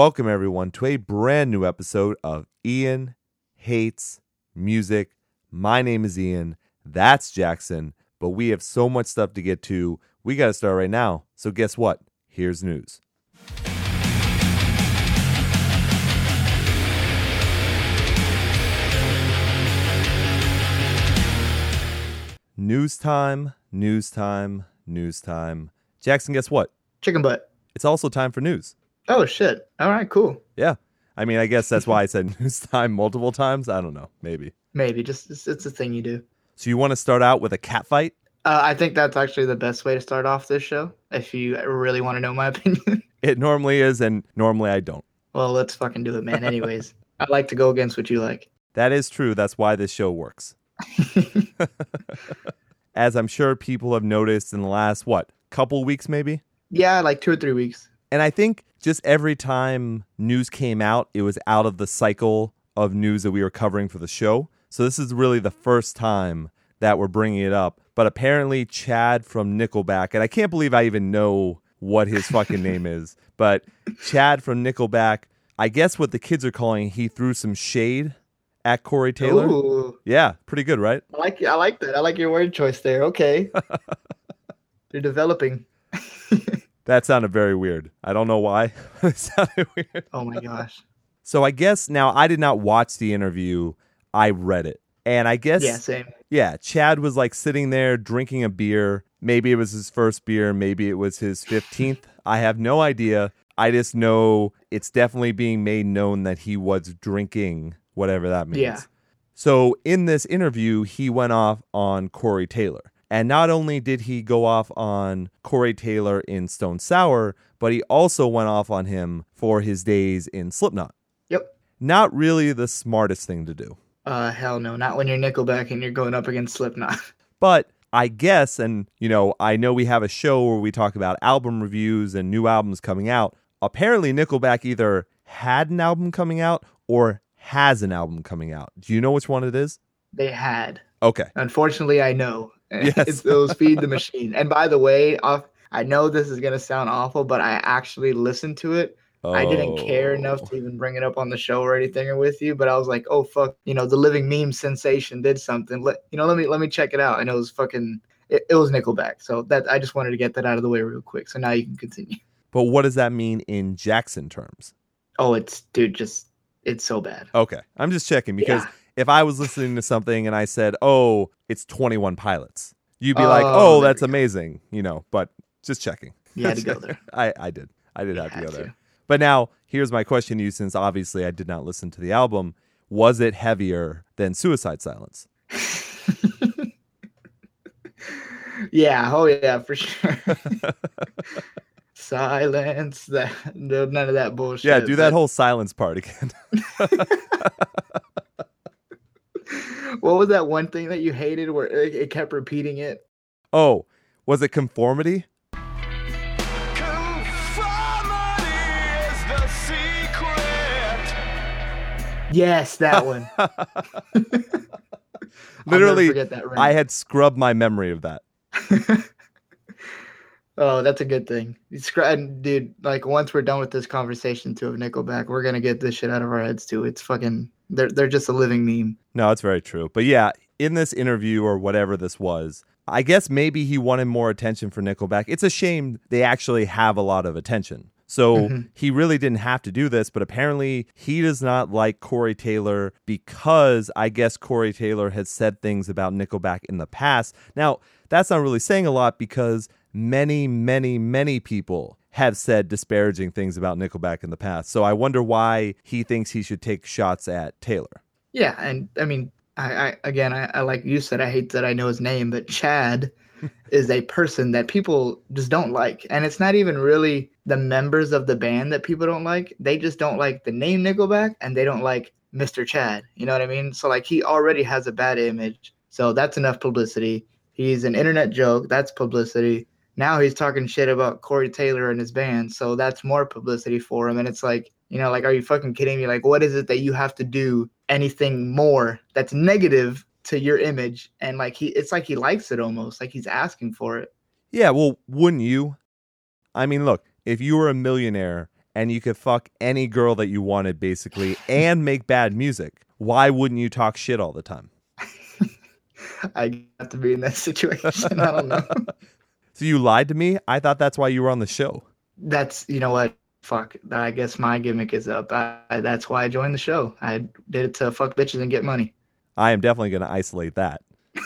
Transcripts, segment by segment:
welcome everyone to a brand new episode of Ian Hates Music. My name is Ian. That's Jackson. But we have so much stuff to get to. We got to start right now. So, guess what? Here's news. News time, news time, news time. Jackson, guess what? Chicken butt. It's also time for news. Oh shit. All right, cool. Yeah. I mean, I guess that's why I said news time multiple times. I don't know. Maybe. Maybe just it's, it's a thing you do. So you want to start out with a cat fight? Uh, I think that's actually the best way to start off this show. If you really want to know my opinion. It normally is, and normally I don't. well, let's fucking do it, man. Anyways, I like to go against what you like. That is true. That's why this show works. As I'm sure people have noticed in the last, what, couple weeks maybe? yeah, like two or three weeks. And I think just every time news came out, it was out of the cycle of news that we were covering for the show. So this is really the first time that we're bringing it up. But apparently, Chad from Nickelback, and I can't believe I even know what his fucking name is, but Chad from Nickelback, I guess what the kids are calling, he threw some shade at Corey Taylor. Ooh, Yeah, pretty good, right? I like I like that. I like your word choice there. Okay. You're developing. That sounded very weird. I don't know why. it sounded weird. Oh my gosh. So I guess now I did not watch the interview. I read it. And I guess Yeah, same. yeah, Chad was like sitting there drinking a beer. Maybe it was his first beer, maybe it was his 15th. I have no idea. I just know it's definitely being made known that he was drinking, whatever that means. Yeah. So in this interview, he went off on Corey Taylor. And not only did he go off on Corey Taylor in Stone Sour, but he also went off on him for his days in Slipknot. Yep. Not really the smartest thing to do. Uh, hell no, not when you're Nickelback and you're going up against Slipknot. But I guess, and you know, I know we have a show where we talk about album reviews and new albums coming out. Apparently, Nickelback either had an album coming out or has an album coming out. Do you know which one it is? They had. Okay. Unfortunately, I know. Yes. Those feed the machine. And by the way, off, I know this is gonna sound awful, but I actually listened to it. Oh. I didn't care enough Oh. to even bring it up on the show or anything or with you, but I was like, oh fuck, you know, the living meme sensation did something. Let you know, let me let me check it out. And it was fucking it, it was Nickelback. So that I just wanted to get that out of the way real quick. So now you can continue. But what does that mean in Jackson terms? Oh, it's dude, just it's so bad. Okay. I'm just checking because Yeah. If I was listening to something and I said, oh, it's 21 pilots, you'd be like, Oh, oh, that's amazing, you know, but just checking. You had to go there. I, I did. I did You have to go to. there. But now, here's my question to you since obviously I did not listen to the album. Was it heavier than Suicide Silence? yeah, oh yeah, for sure. Silence that no, none of that bullshit. Yeah, do that whole silence part again. What was that one thing that you hated where it, it kept repeating it? oh, was it conformity? Yes, that one. Literally, that. I had scrubbed my memory of that. oh, that's a good thing. It's cr- and dude, like once we're done with this conversation too of Nickelback, we're gonna get this shit out of our heads too. It's fucking they're they're just a living meme. No, it's very true. But yeah, in this interview or whatever this was, I guess maybe he wanted more attention for Nickelback. It's a shame they actually have a lot of attention. So Mhm. he really didn't have to do this, but apparently he does not like Corey Taylor because I guess Corey Taylor has said things about Nickelback in the past. Now, that's not really saying a lot because many, many, many people have said disparaging things about Nickelback in the past. So I wonder why he thinks he should take shots at Taylor. Yeah, and I mean, I, I again, I, I like you said, I hate that I know his name, but Chad is a person that people just don't like, and it's not even really the members of the band that people don't like. They just don't like the name Nickelback, and they don't like Mr. Chad. You know what I mean? So like, he already has a bad image, so that's enough publicity. He's an internet joke. That's publicity. Now he's talking shit about Corey Taylor and his band, so that's more publicity for him. And it's like, you know, like, are you fucking kidding me? Like, what is it that you have to do anything more that's negative to your image? And like, he, it's like he likes it almost, like he's asking for it. Yeah, well, wouldn't you? I mean, look, if you were a millionaire and you could fuck any girl that you wanted basically and make bad music. Why wouldn't you talk shit all the time? I got to be in that situation. I don't know. So you lied to me? I thought that's why you were on the show. That's you know what? Fuck. I guess my gimmick is up. I, I, that's why I joined the show. I did it to fuck bitches and get money. I am definitely going to isolate that.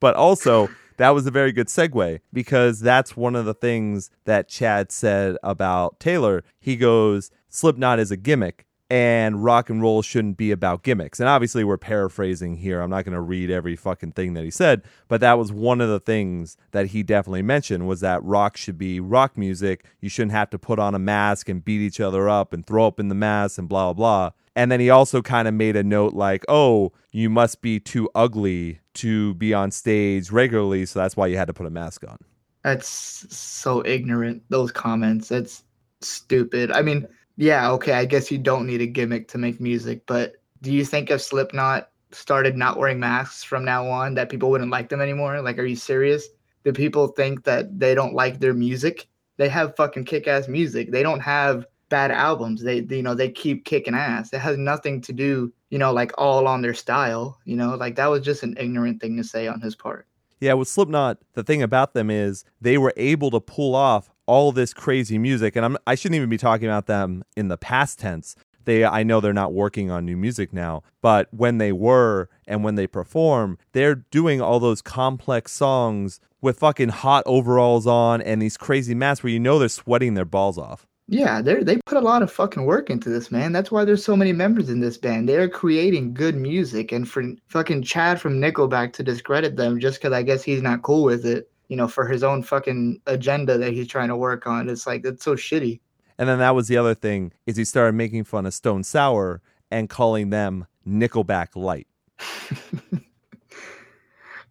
but also, that was a very good segue because that's one of the things that Chad said about Taylor. He goes, Slipknot is a gimmick and rock and roll shouldn't be about gimmicks. And obviously, we're paraphrasing here. I'm not going to read every fucking thing that he said, but that was one of the things that he definitely mentioned was that rock should be rock music. You shouldn't have to put on a mask and beat each other up and throw up in the mask and blah, blah, blah. And then he also kind of made a note like, oh, you must be too ugly to be on stage regularly. So that's why you had to put a mask on. That's so ignorant, those comments. That's stupid. I mean, yeah, okay, I guess you don't need a gimmick to make music, but do you think if Slipknot started not wearing masks from now on that people wouldn't like them anymore? Like, are you serious? Do people think that they don't like their music? They have fucking kick-ass music. They don't have bad albums. They, you know, they keep kicking ass. It has nothing to do, you know, like all on their style. You know, like that was just an ignorant thing to say on his part. Yeah, with Slipknot, the thing about them is they were able to pull off all this crazy music, and I'm I shouldn't even be talking about them in the past tense. They I know they're not working on new music now, but when they were and when they perform, they're doing all those complex songs with fucking hot overalls on and these crazy masks where you know they're sweating their balls off. Yeah, they they put a lot of fucking work into this, man. That's why there's so many members in this band. They are creating good music, and for fucking Chad from Nickelback to discredit them just because I guess he's not cool with it, you know, for his own fucking agenda that he's trying to work on, it's like it's so shitty. And then that was the other thing is he started making fun of Stone Sour and calling them Nickelback Light.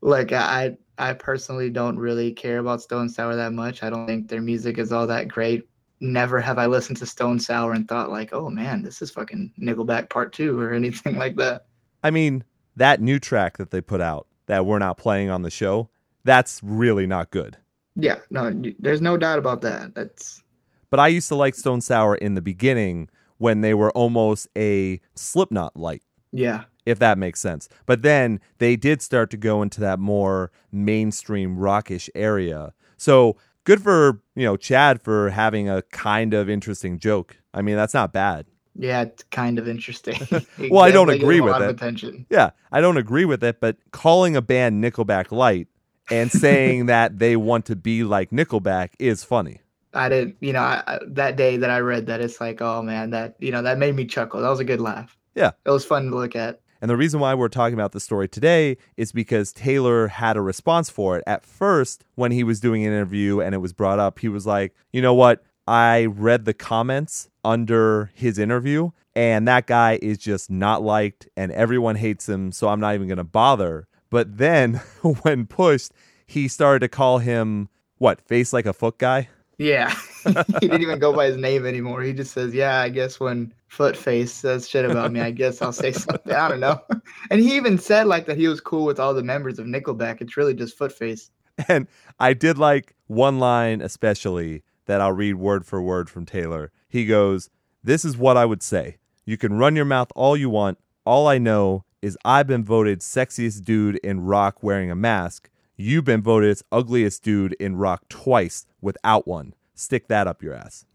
like I I personally don't really care about Stone Sour that much. I don't think their music is all that great never have I listened to Stone Sour and thought like, oh man, this is fucking Nickelback Part Two or anything like that. I mean, that new track that they put out that we're not playing on the show, that's really not good. Yeah, no, there's no doubt about that. That's. But I used to like Stone Sour in the beginning when they were almost a Slipknot light. Yeah. If that makes sense. But then they did start to go into that more mainstream rockish area. So good for you know Chad for having a kind of interesting joke. I mean, that's not bad. Yeah, it's kind of interesting. well, I don't agree with it. Attention. Yeah, I don't agree with it, but calling a band Nickelback Light and saying that they want to be like Nickelback is funny. I didn't, you know, I, that day that I read that, it's like, oh man, that you know, that made me chuckle. That was a good laugh. Yeah, it was fun to look at. And the reason why we're talking about the story today is because Taylor had a response for it. At first, when he was doing an interview and it was brought up, he was like, you know what? I read the comments under his interview, and that guy is just not liked, and everyone hates him, so I'm not even going to bother. But then, when pushed, he started to call him, what, face like a foot guy? Yeah. he didn't even go by his name anymore. He just says, Yeah, I guess when Footface says shit about me, I guess I'll say something. I don't know. And he even said like that he was cool with all the members of Nickelback. It's really just Footface. And I did like one line especially that I'll read word for word from Taylor. He goes, This is what I would say. You can run your mouth all you want. All I know is I've been voted sexiest dude in rock wearing a mask. You've been voted ugliest dude in rock twice without one. Stick that up your ass.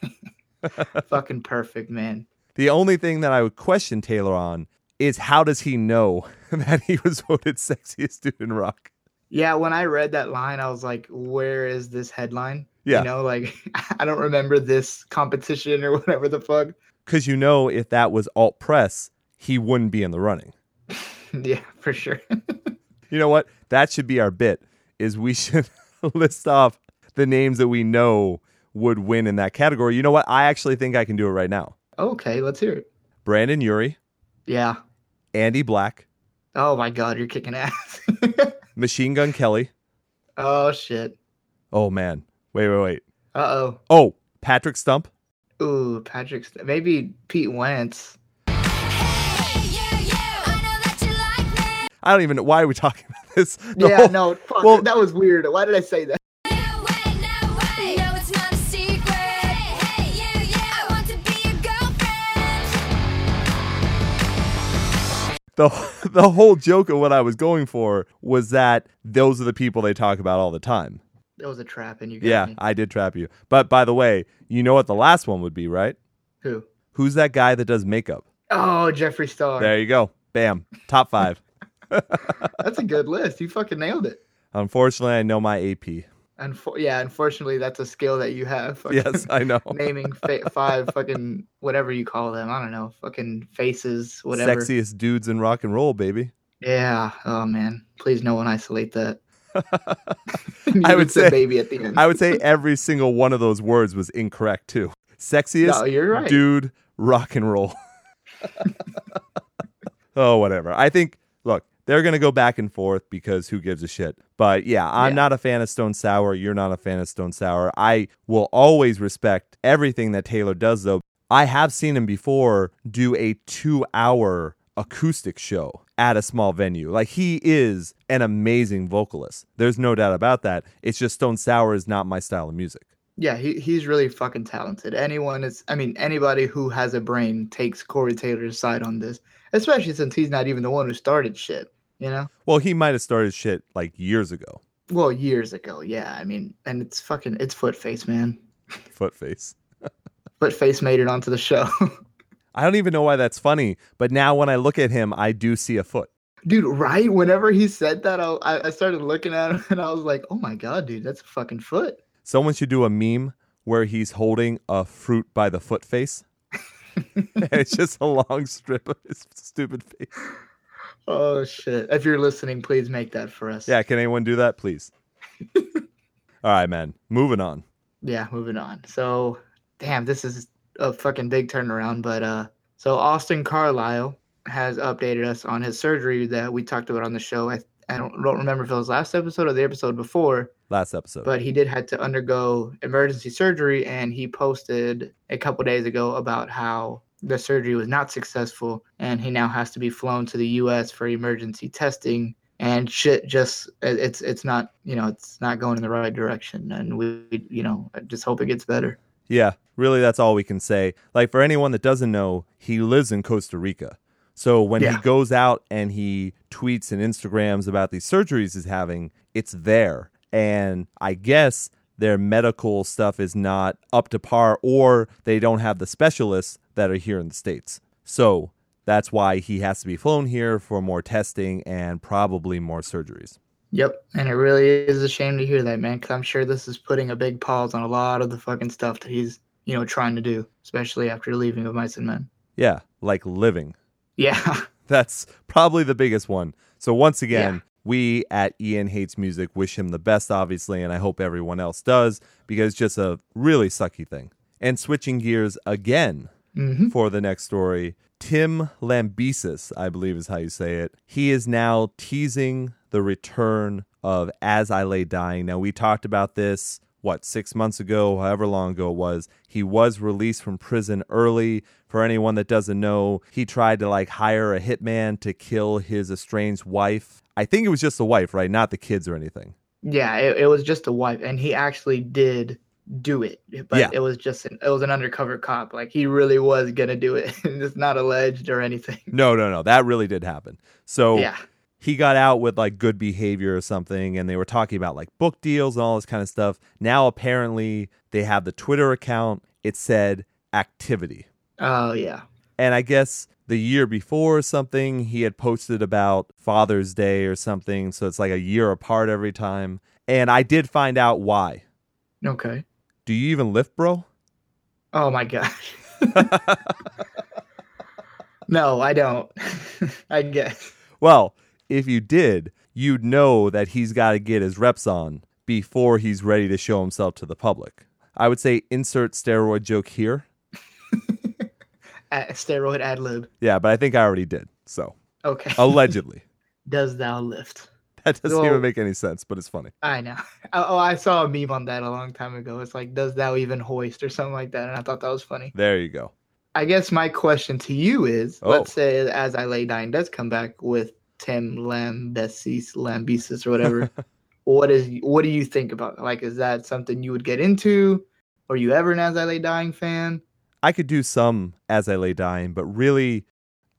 Fucking perfect, man. The only thing that I would question Taylor on is how does he know that he was voted sexiest dude in rock? Yeah, when I read that line, I was like, where is this headline? Yeah. You know, like I don't remember this competition or whatever the fuck. Because you know, if that was alt press, he wouldn't be in the running. yeah, for sure. you know what? That should be our bit. Is we should list off the names that we know would win in that category. You know what? I actually think I can do it right now. Okay, let's hear it. Brendon Urie. Yeah. Andy Black. Oh my god, you're kicking ass. Machine Gun Kelly. Oh shit. Oh man. Wait, wait, wait. Uh oh. Oh, Patrick Stump. Ooh, Patrick. St- maybe Pete Wentz. I don't even know why are we talking about this. The yeah, whole, no, fuck, well, that was weird. Why did I say that? the the whole joke of what I was going for was that those are the people they talk about all the time. That was a trap, and you. yeah, me. I did trap you. But by the way, you know what the last one would be, right? Who? Who's that guy that does makeup? Oh, Jeffree Star. There you go. Bam. Top five. That's a good list. You fucking nailed it. Unfortunately, I know my AP. Unfor- yeah, unfortunately, that's a skill that you have. Yes, I know. naming fa- five fucking whatever you call them. I don't know, fucking faces, whatever. Sexiest dudes in rock and roll, baby. Yeah. Oh man, please no one isolate that. I would say- baby at the end. I would say every single one of those words was incorrect too. Sexiest no, you're right. dude rock and roll. oh, whatever. I think look, they're gonna go back and forth because who gives a shit. But yeah, I'm Yeah. not a fan of Stone Sour. You're not a fan of Stone Sour. I will always respect everything that Taylor does though. I have seen him before do a two hour acoustic show at a small venue. Like he is an amazing vocalist. There's no doubt about that. It's just Stone Sour is not my style of music. Yeah, he, he's really fucking talented. Anyone is, I mean, anybody who has a brain takes Corey Taylor's side on this, especially since he's not even the one who started shit, you know? Well, he might have started shit like years ago. Well, years ago, yeah. I mean, and it's fucking, it's Footface, man. Foot Face. Footface. Footface made it onto the show. I don't even know why that's funny, but now when I look at him, I do see a foot. dude, right? Whenever he said that, I I started looking at him and I was like, oh my God, dude, that's a fucking foot. Someone should do a meme where he's holding a fruit by the foot face. and it's just a long strip of his stupid face. Oh shit. If you're listening, please make that for us. Yeah, can anyone do that, please? All right, man. Moving on. yeah moving on so damn this is a fucking big turnaround but uh so austin carlisle has updated us on his surgery that we talked about on the show i, I don't, don't remember if it was last episode or the episode before Last episode. but he did had to undergo emergency surgery and he posted a couple days ago about how the surgery was not successful and he now has to be flown to the us for emergency testing and shit just it's it's not you know it's not going in the right direction and we you know just hope it gets better Yeah, really, that's all we can say. Like, for anyone that doesn't know, he lives in Costa Rica. So when he goes out and he tweets and Instagrams about these surgeries he's having, it's there. And I guess their medical stuff is not up to par, or they don't have the specialists that are here in the States. So that's why he has to be flown here for more testing and probably more surgeries. Yep, and it really is a shame to hear that, man. Because I'm sure this is putting a big pause on a lot of the fucking stuff that he's, you know, trying to do, especially after leaving of Mice and Men. Yeah, like living. Yeah, That's probably the biggest one. So once again, we at Ian Hates Music wish him the best, obviously, and I hope everyone else does because it's just a really sucky thing. And switching gears again hmm for the next story, Tim Lambesis, I believe is how you say it. He is now teasing the return of As I Lay Dying. Now we talked about this what six months ago, however long ago it was. He was released from prison early. For anyone that doesn't know, he tried to like hire a hitman to kill his estranged wife. I think it was just the wife, right? Not the kids or anything. yeah, it, it was just a wife, and he actually did do it, but Yeah. it was just an, it was an undercover cop. Like he really was gonna do it. it's not alleged or anything. No, no, no. That really did happen. So Yeah, he got out with like good behavior or something and they were talking about like book deals and all this kind of stuff now apparently they have the twitter account it said activity oh yeah, and i guess the year before or something he had posted about father's day or something so it's like a year apart every time and i did find out why okay. do you even lift bro Oh my gosh. no, I don't. I guess. well if you did you'd know that he's got to get his reps on before he's ready to show himself to the public i would say insert steroid joke here A- steroid ad lib. Yeah, but I think I already did. So Okay. allegedly, Does thou lift? that doesn't Well- even make any sense, but it's funny. I know. Oh, oh, I saw a meme on that a long time ago. It's like, does thou even hoist or something like that? And I thought that was funny. There you go. I guess my question to you is, Oh. let's say as I lay dying does come back with Tim Lambesis, Lambesis or whatever. what is what do you think about? Like, is that something you would get into? Are you ever an As I Lay Dying fan? I could do some as I lay dying, but really,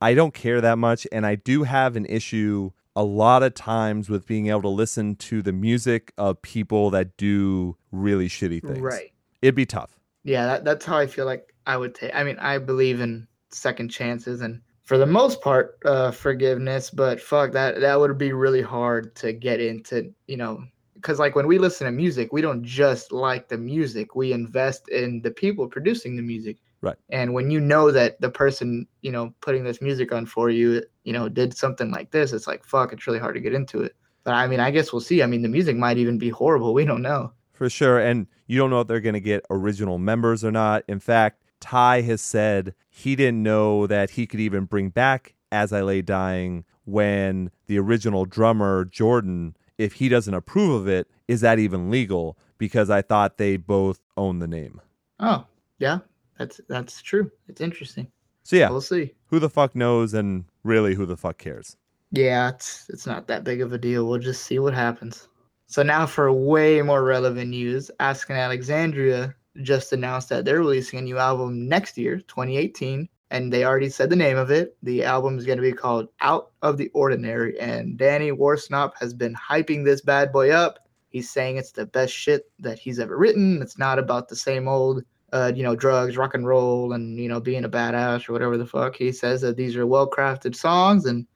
I don't care that much. And I do have an issue a lot of times with being able to listen to the music of people that do really shitty things. Right. It'd be tough. Yeah, that, that's how I feel like I would take. I mean, I believe in second chances and for the most part, uh, forgiveness. But fuck that, that would be really hard to get into. You know, because like when we listen to music, we don't just like the music. We invest in the people producing the music. Right. And when you know that the person, you know, putting this music on for you, you know, did something like this, it's like fuck, it's really hard to get into it. But I mean, I guess we'll see. I mean, the music might even be horrible. We don't know. For sure. And you don't know if they're going to get original members or not. In fact, Ty has said he didn't know that he could even bring back As I Lay Dying when the original drummer, Jordan, if he doesn't approve of it, is that even legal? Because I thought they both own the name. Oh, yeah. That's that's true. It's interesting. So yeah, We'll see. who the fuck knows and really who the fuck cares? Yeah, it's it's not that big of a deal. We'll just see what happens. So now for way more relevant news, Asking Alexandria just announced that they're releasing a new album next year, 2018, and they already said the name of it. The album is going to be called Out of the Ordinary, and Danny Worsnop has been hyping this bad boy up. He's saying it's the best shit that he's ever written. It's not about the same old, uh, you know, drugs, rock and roll, and you know, being a badass or whatever the fuck. He says that these are well crafted songs, and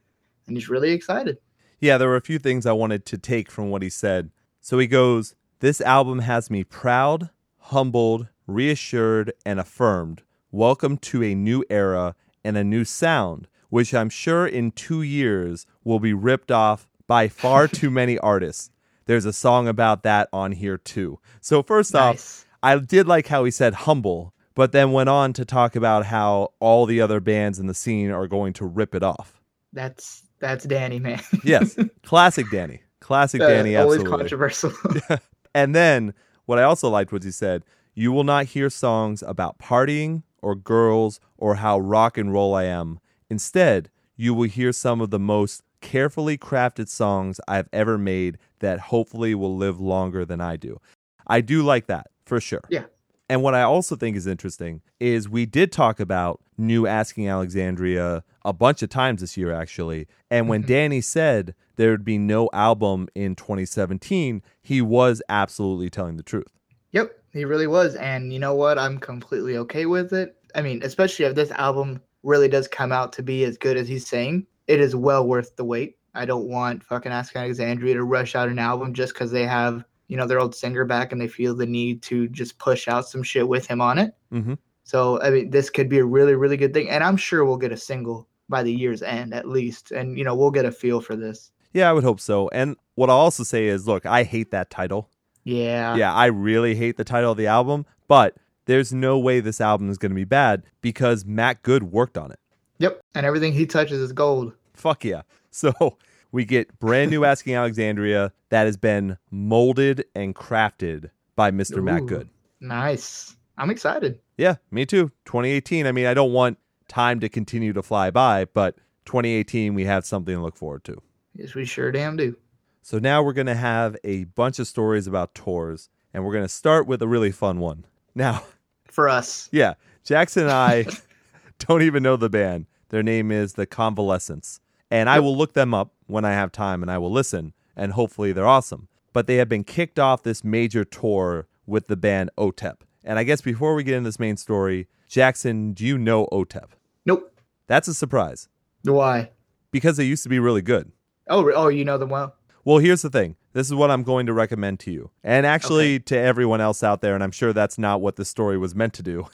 and he's really excited. Yeah, there were a few things I wanted to take from what he said. So he goes, This album has me proud, humbled, reassured, and affirmed. Welcome to a new era and a new sound, which I'm sure in two years will be ripped off by far too many artists. There's a song about that on here too. So, first off, Nice. I did like how he said humble, but then went on to talk about how all the other bands in the scene are going to rip it off. That's that's Danny, man. Yes, classic Danny. Classic Uh, Danny, always absolutely. controversial. And then what I also liked was he said, You will not hear songs about partying or girls or how rock and roll I am. Instead, you will hear some of the most carefully crafted songs I've ever made that hopefully will live longer than I do. I do like that for sure. Yeah. And what I also think is interesting is we did talk about new Asking Alexandria a bunch of times this year, actually. And when Mhm. Danny said there would be no album in 2017, he was absolutely telling the truth. Yep, he really was. And you know what? I'm completely okay with it. I mean, especially if this album really does come out to be as good as he's saying, it is well worth the wait. I don't want fucking Asking Alexandria to rush out an album just because they have, you know, their old singer back and they feel the need to just push out some shit with him on it. Mm-hmm. So, I mean, this could be a really, really good thing. And I'm sure we'll get a single by the year's end at least. And, you know, we'll get a feel for this. Yeah, I would hope so. And what I'll also say is look, I hate that title. Yeah. yeah, I really hate the title of the album, but there's no way this album is going to be bad because Matt Good worked on it. Yep. And everything he touches is gold. Fuck yeah. So we get brand new Asking Alexandria that has been molded and crafted by Mr. Matt Good. Nice. I'm excited. Yeah, me too. 2018. I mean, I don't want time to continue to fly by, but 2018, we have something to look forward to. Yes, we sure damn do. So now we're going to have a bunch of stories about tours, and we're going to start with a really fun one. Now, For us. yeah, Jackson and I don't even know the band. Their name is The Convalescence, and I will look them up when I have time and I will listen, and hopefully they're awesome. But they have been kicked off this major tour with the band OTEP. And I guess before we get into this main story, Jackson, do you know OTEP? Nope. That's a surprise Why? because they used to be really good. Oh, oh, you know them well. Well, here's the thing. This is what I'm going to recommend to you, and actually to everyone else out there. And I'm sure that's not what the story was meant to do.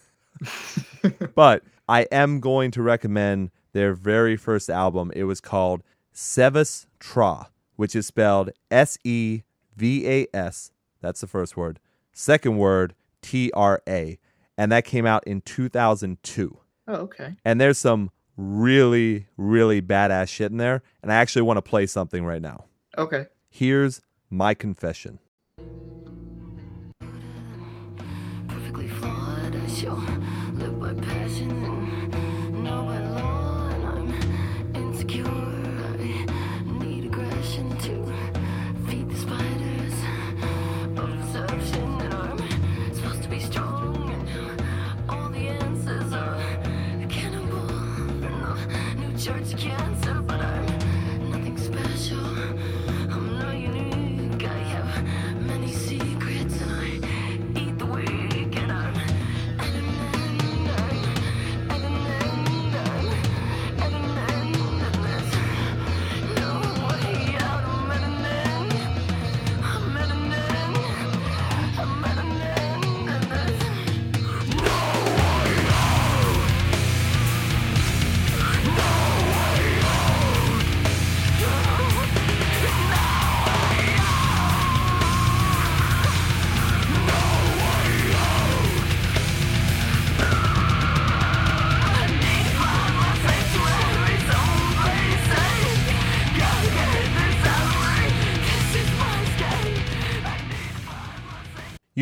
but I am going to recommend their very first album. It was called Sevas Tra, which is spelled S E V A S. That's the first word. Second word, T R A. And that came out in 2002. Oh, okay. And there's some really, really badass shit in there. And I actually want to play something right now. Okay. Here's my confession. perfectly flawed. I shall live by passion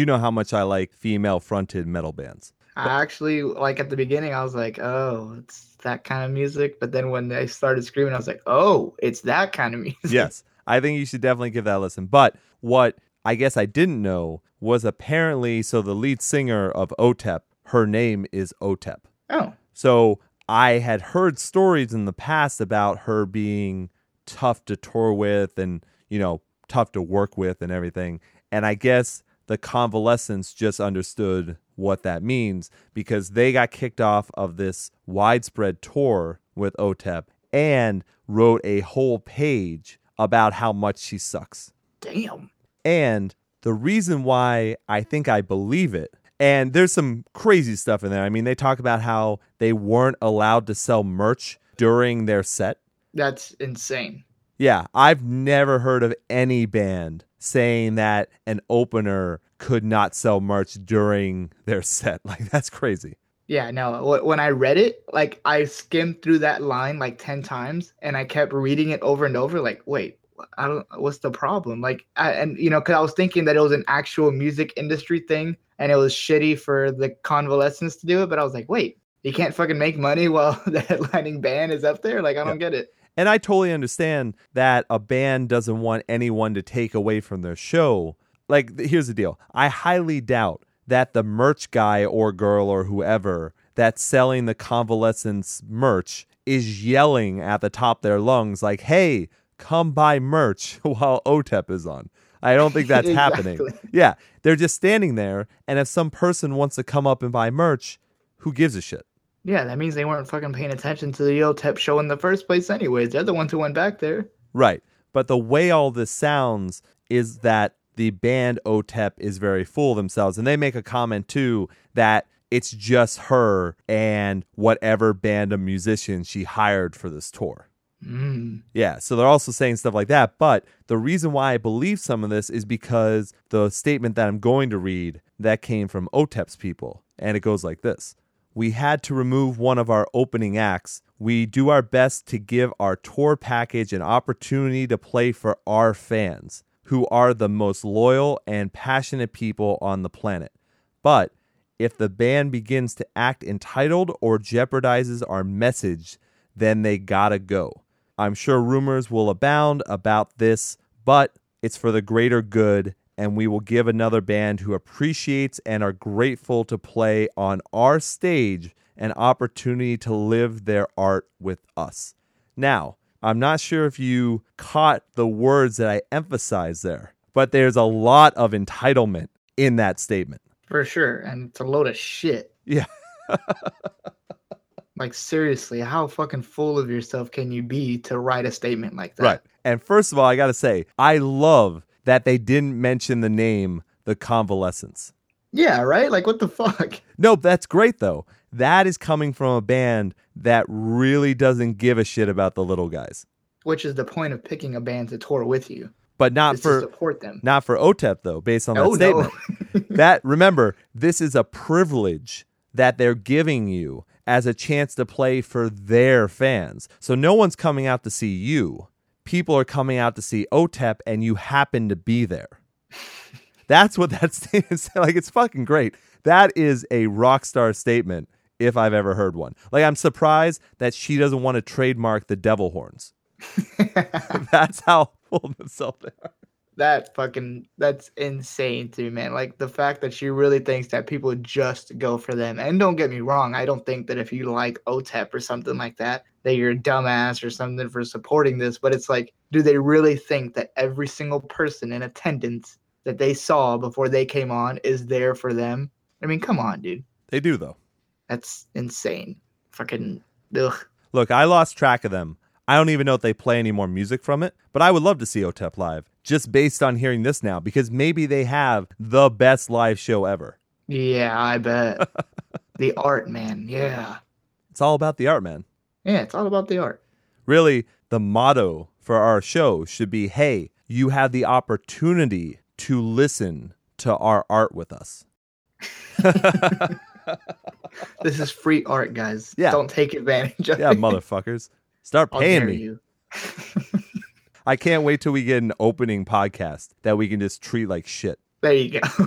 You know how much I like female fronted metal bands. I actually like at the beginning I was like, oh, it's that kind of music. But then when they started screaming, I was like, oh, it's that kind of music. Yes, I think you should definitely give that a listen. But what I guess I didn't know was apparently so the lead singer of OTEP, her name is OTEP. Oh, So I had heard stories in the past about her being tough to tour with and, you know, tough to work with and everything. And I guess the convalescence just understood what that means because they got kicked off of this widespread tour with OTEP and wrote a whole page about how much she sucks. damn. And the reason why I think I believe it, and there's some crazy stuff in there. I mean, they talk about how they weren't allowed to sell merch during their set. That's insane. Yeah, I've never heard of any band saying that an opener could not sell merch during their set. Like, that's crazy. Yeah, no. When I read it, like I skimmed through that line like 10 times and I kept reading it over and over like, wait, I don't what's the problem? Like I, and you know, cuz I was thinking that it was an actual music industry thing and it was shitty for the convalescence to do it, but I was like, wait, you can't fucking make money while the headlining band is up there? Like I don't get it. And I totally understand that a band doesn't want anyone to take away from their show. Like, here's the deal I highly doubt that the merch guy or girl or whoever that's selling the convalescence merch is yelling at the top of their lungs, like, hey, come buy merch while OTEP is on. I don't think that's happening. Yeah, they're just standing there. And if some person wants to come up and buy merch, who gives a shit? Yeah, that means they weren't fucking paying attention to the OTEP show in the first place anyways. They're the ones who went back there. Right. But the way all this sounds is that the band OTEP is very full of themselves. And they make a comment too that it's just her and whatever band of musicians she hired for this tour. Mm. Yeah, so they're also saying stuff like that. But the reason why I believe some of this is because the statement that I'm going to read that came from OTEP's people, and it goes like this: We had to remove one of our opening acts. We do our best to give our tour package an opportunity to play for our fans, who are the most loyal and passionate people on the planet. But if the band begins to act entitled or jeopardizes our message, then they gotta go. I'm sure rumors will abound about this, but it's for the greater good, and we will give another band who appreciates and are grateful to play on our stage an opportunity to live their art with us. Now, I'm not sure if you caught the words that I emphasized there, but there's a lot of entitlement in that statement. For sure. And it's a load of shit. Yeah. Like seriously, how fucking full of yourself can you be to write a statement like that? Right. And first of all, I got to say, I love that they didn't mention the name The Convalescence. Yeah, right? Like what the fuck? No, that's great though. That is coming from a band that really doesn't give a shit about the little guys. Which is the point of picking a band to tour with you. But not for to support them. not for OTEP though, based on that Oh statement. no. that remember, this is a privilege that they're giving you as a chance to play for their fans. So no one's coming out to see you. People are coming out to see OTEP and you happen to be there. That's what that statement is like. It's fucking great. That is a rock star statement if I've ever heard one. Like I'm surprised that she doesn't want to trademark the devil horns. That's how full of themselves they are. That fucking that's insane to me, man. Like the fact that she really thinks that people just go for them. And don't get me wrong, I don't think that if you like OTEP or something like that, that you're a dumbass or something for supporting this. But it's like, do they really think that every single person in attendance that they saw before they came on is there for them? I mean, come on, dude. They do though. That's insane. Fucking ugh. Look, I lost track of them. I don't even know if they play any more music from it, but I would love to see OTEP live just based on hearing this now because maybe they have the best live show ever. Yeah, I bet. the art, man. Yeah. It's all about the art, man. Yeah, it's all about the art. Really, the motto for our show should be hey, you have the opportunity to listen to our art with us. This is free art, guys. Yeah. Don't take advantage of Yeah, it. Yeah, motherfuckers. Start paying me. I can't wait till we get an opening podcast that we can just treat like shit. There you go.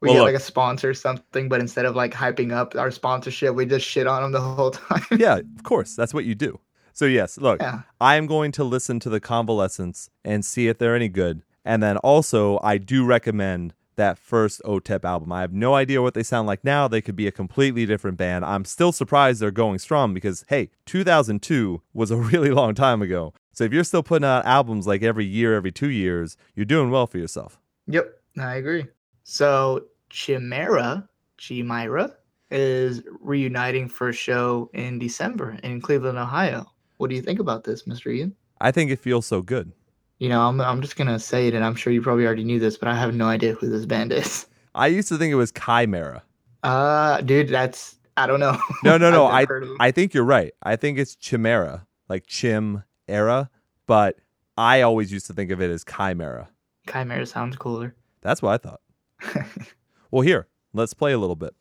we Well, get look. like a sponsor or something, but instead of like hyping up our sponsorship, we just shit on them the whole time. yeah, of course. That's what you do. So, yes, look, yeah. I am going to listen to the convalescence and see if they're any good. And then also, I do recommend that first OTEP album. I have no idea what they sound like now. They could be a completely different band. I'm still surprised they're going strong because, hey, 2002 was a really long time ago. So if you're still putting out albums like every year, every two years, you're doing well for yourself. Yep, I agree. So Chimaira, Chimaira, is reuniting for a show in December in Cleveland, Ohio. What do you think about this, Mr. Ian? I think it feels so good. You know, I'm I'm just gonna say it, and I'm sure you probably already knew this, but I have no idea who this band is. I used to think it was Chimaira. Uh, dude, that's I don't know. No, no, no. I never heard of 'em. I think you're right. I think it's Chimaira, like Chim era, but I always used to think of it as Chimaira. Chimaira sounds cooler. That's what I thought. Well, here, let's play a little bit.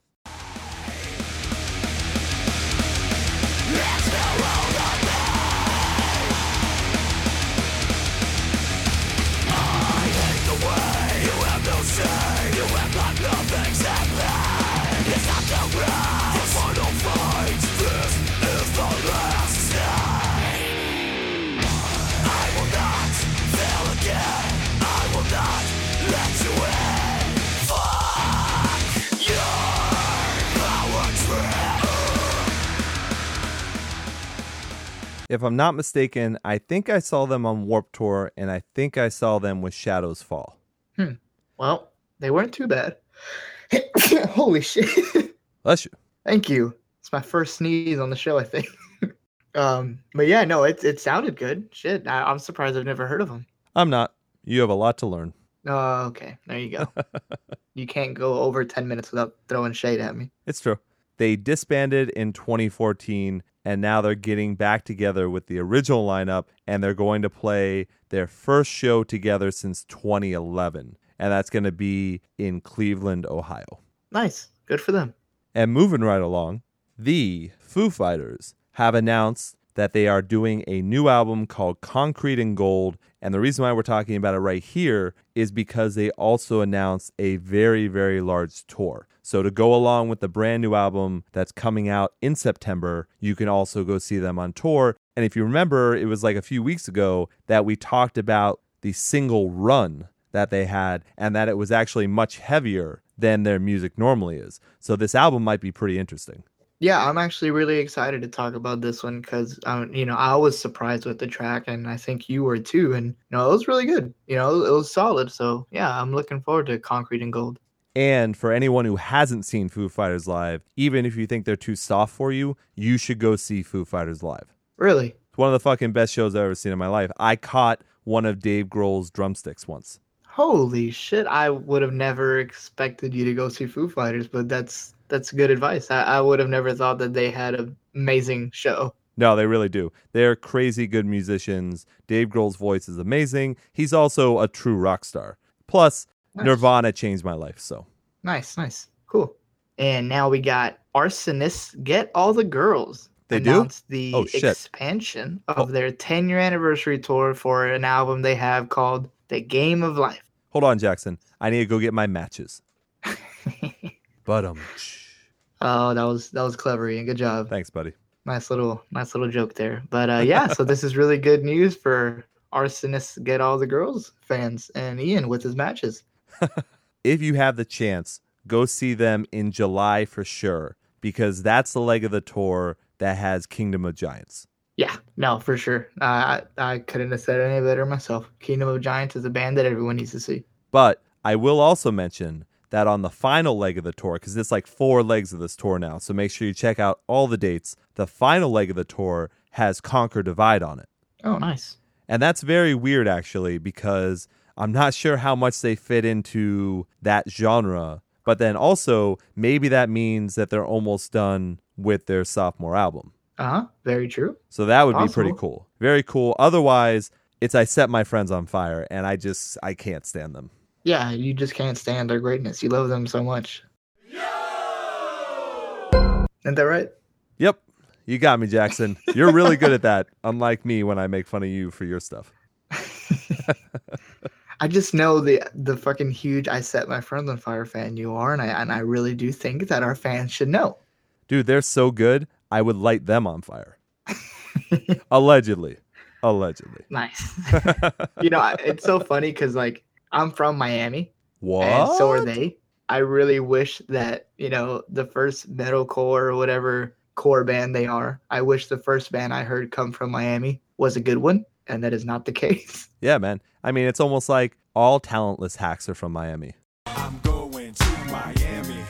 If I'm not mistaken, I think I saw them on Warped Tour, and I think I saw them with Shadows Fall. Well, they weren't too bad. Holy shit. Bless you. Thank you. It's my first sneeze on the show, I think. um, but yeah, no, it it sounded good. Shit, I, I'm surprised I've never heard of them. I'm not. You have a lot to learn. Oh, okay. There you go. you can't go over 10 minutes without throwing shade at me. It's true. They disbanded in 2014 and now they're getting back together with the original lineup and they're going to play their first show together since 2011. And that's going to be in Cleveland, Ohio. Nice. Good for them. And moving right along, the Foo Fighters have announced that they are doing a new album called Concrete and Gold. And the reason why we're talking about it right here is because they also announced a very, very large tour. So, to go along with the brand new album that's coming out in September, you can also go see them on tour. And if you remember, it was like a few weeks ago that we talked about the single run that they had and that it was actually much heavier than their music normally is. So, this album might be pretty interesting. Yeah, I'm actually really excited to talk about this one because, um, you know, I was surprised with the track, and I think you were too. And you know, it was really good. You know, it was solid. So yeah, I'm looking forward to Concrete and Gold. And for anyone who hasn't seen Foo Fighters live, even if you think they're too soft for you, you should go see Foo Fighters live. Really? It's one of the fucking best shows I've ever seen in my life. I caught one of Dave Grohl's drumsticks once. Holy shit! I would have never expected you to go see Foo Fighters, but that's that's good advice. I, I would have never thought that they had an amazing show. No, they really do. They're crazy good musicians. Dave Grohl's voice is amazing. He's also a true rock star. Plus, Nice. Nirvana changed my life, so. Nice, nice, cool. And now we got Arsonists Get All the Girls. They do? the Oh, shit. expansion of Oh. their 10 year anniversary tour for an album they have called The Game of Life. Hold on, Jackson. I need to go get my matches. But um, oh, that was that was clever, Ian. Good job. thanks, buddy. Nice little nice little joke there. But uh, yeah, so this is really good news for Arsonists Get All the Girls fans and Ian with his matches. if you have the chance, go see them in July for sure, because that's the leg of the tour that has Kingdom of Giants. Yeah, no, for sure. Uh, I I couldn't have said it any better myself. Kingdom of Giants is a band that everyone needs to see. But I will also mention that on the final leg of the tour, because it's like four legs of this tour now, so make sure you check out all the dates. The final leg of the tour has Conquer Divide on it. Oh, nice. And that's very weird, actually, because I'm not sure how much they fit into that genre. But then also, maybe that means that they're almost done with their sophomore album. Uh huh. Very true. So that would be pretty cool. Very cool. Otherwise, it's I set my friends on fire and I just I can't stand them. Yeah, you just can't stand their greatness. You love them so much. Yo! Isn't that right? Yep. You got me, Jackson. You're really good at that, unlike me when I make fun of you for your stuff. I just know the the fucking huge I set my friends on fire fan you are, and I and I really do think that our fans should know. Dude, they're so good. I would light them on fire. Allegedly. Allegedly. Nice. you know, it's so funny because like I'm from Miami, What? and so are they. I really wish that you know the first metalcore or whatever core band they are. I wish the first band I heard come from Miami was a good one, and that is not the case. Yeah, man. I mean, it's almost like all talentless hacks are from Miami. I'm going to Miami.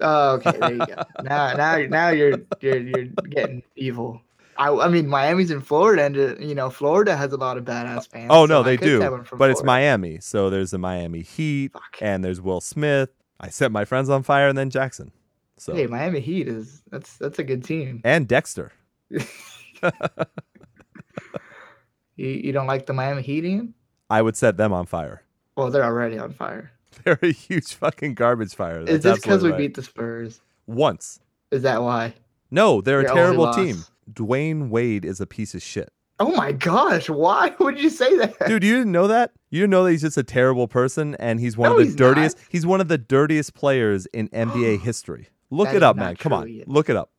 Oh, okay, there you go. now, now, now you're you're you're getting evil. I, I mean, Miami's in Florida, and uh, you know, Florida has a lot of badass bands. Oh no, I they do. But it's Miami. So there's the Miami Heat Fuck. and there's Will Smith. I set my friends on fire and then Jackson. So Hey, Miami Heat is that's that's a good team. and Dexter. You you don't like the Miami Heat, Ian? I would set them on fire. Well, they're already on fire. They're a huge fucking garbage fire. is this because we right. beat the Spurs? once? Is that why? No, they're Your a terrible team. Dwyane Wade is a piece of shit. Oh my gosh, why would you say that? Dude, you didn't know that? You didn't know that he's just a terrible person and he's one No, of the he's dirtiest not. he's one of the dirtiest players in NBA history. Look That it up, man. Come on. Ian. Look it up.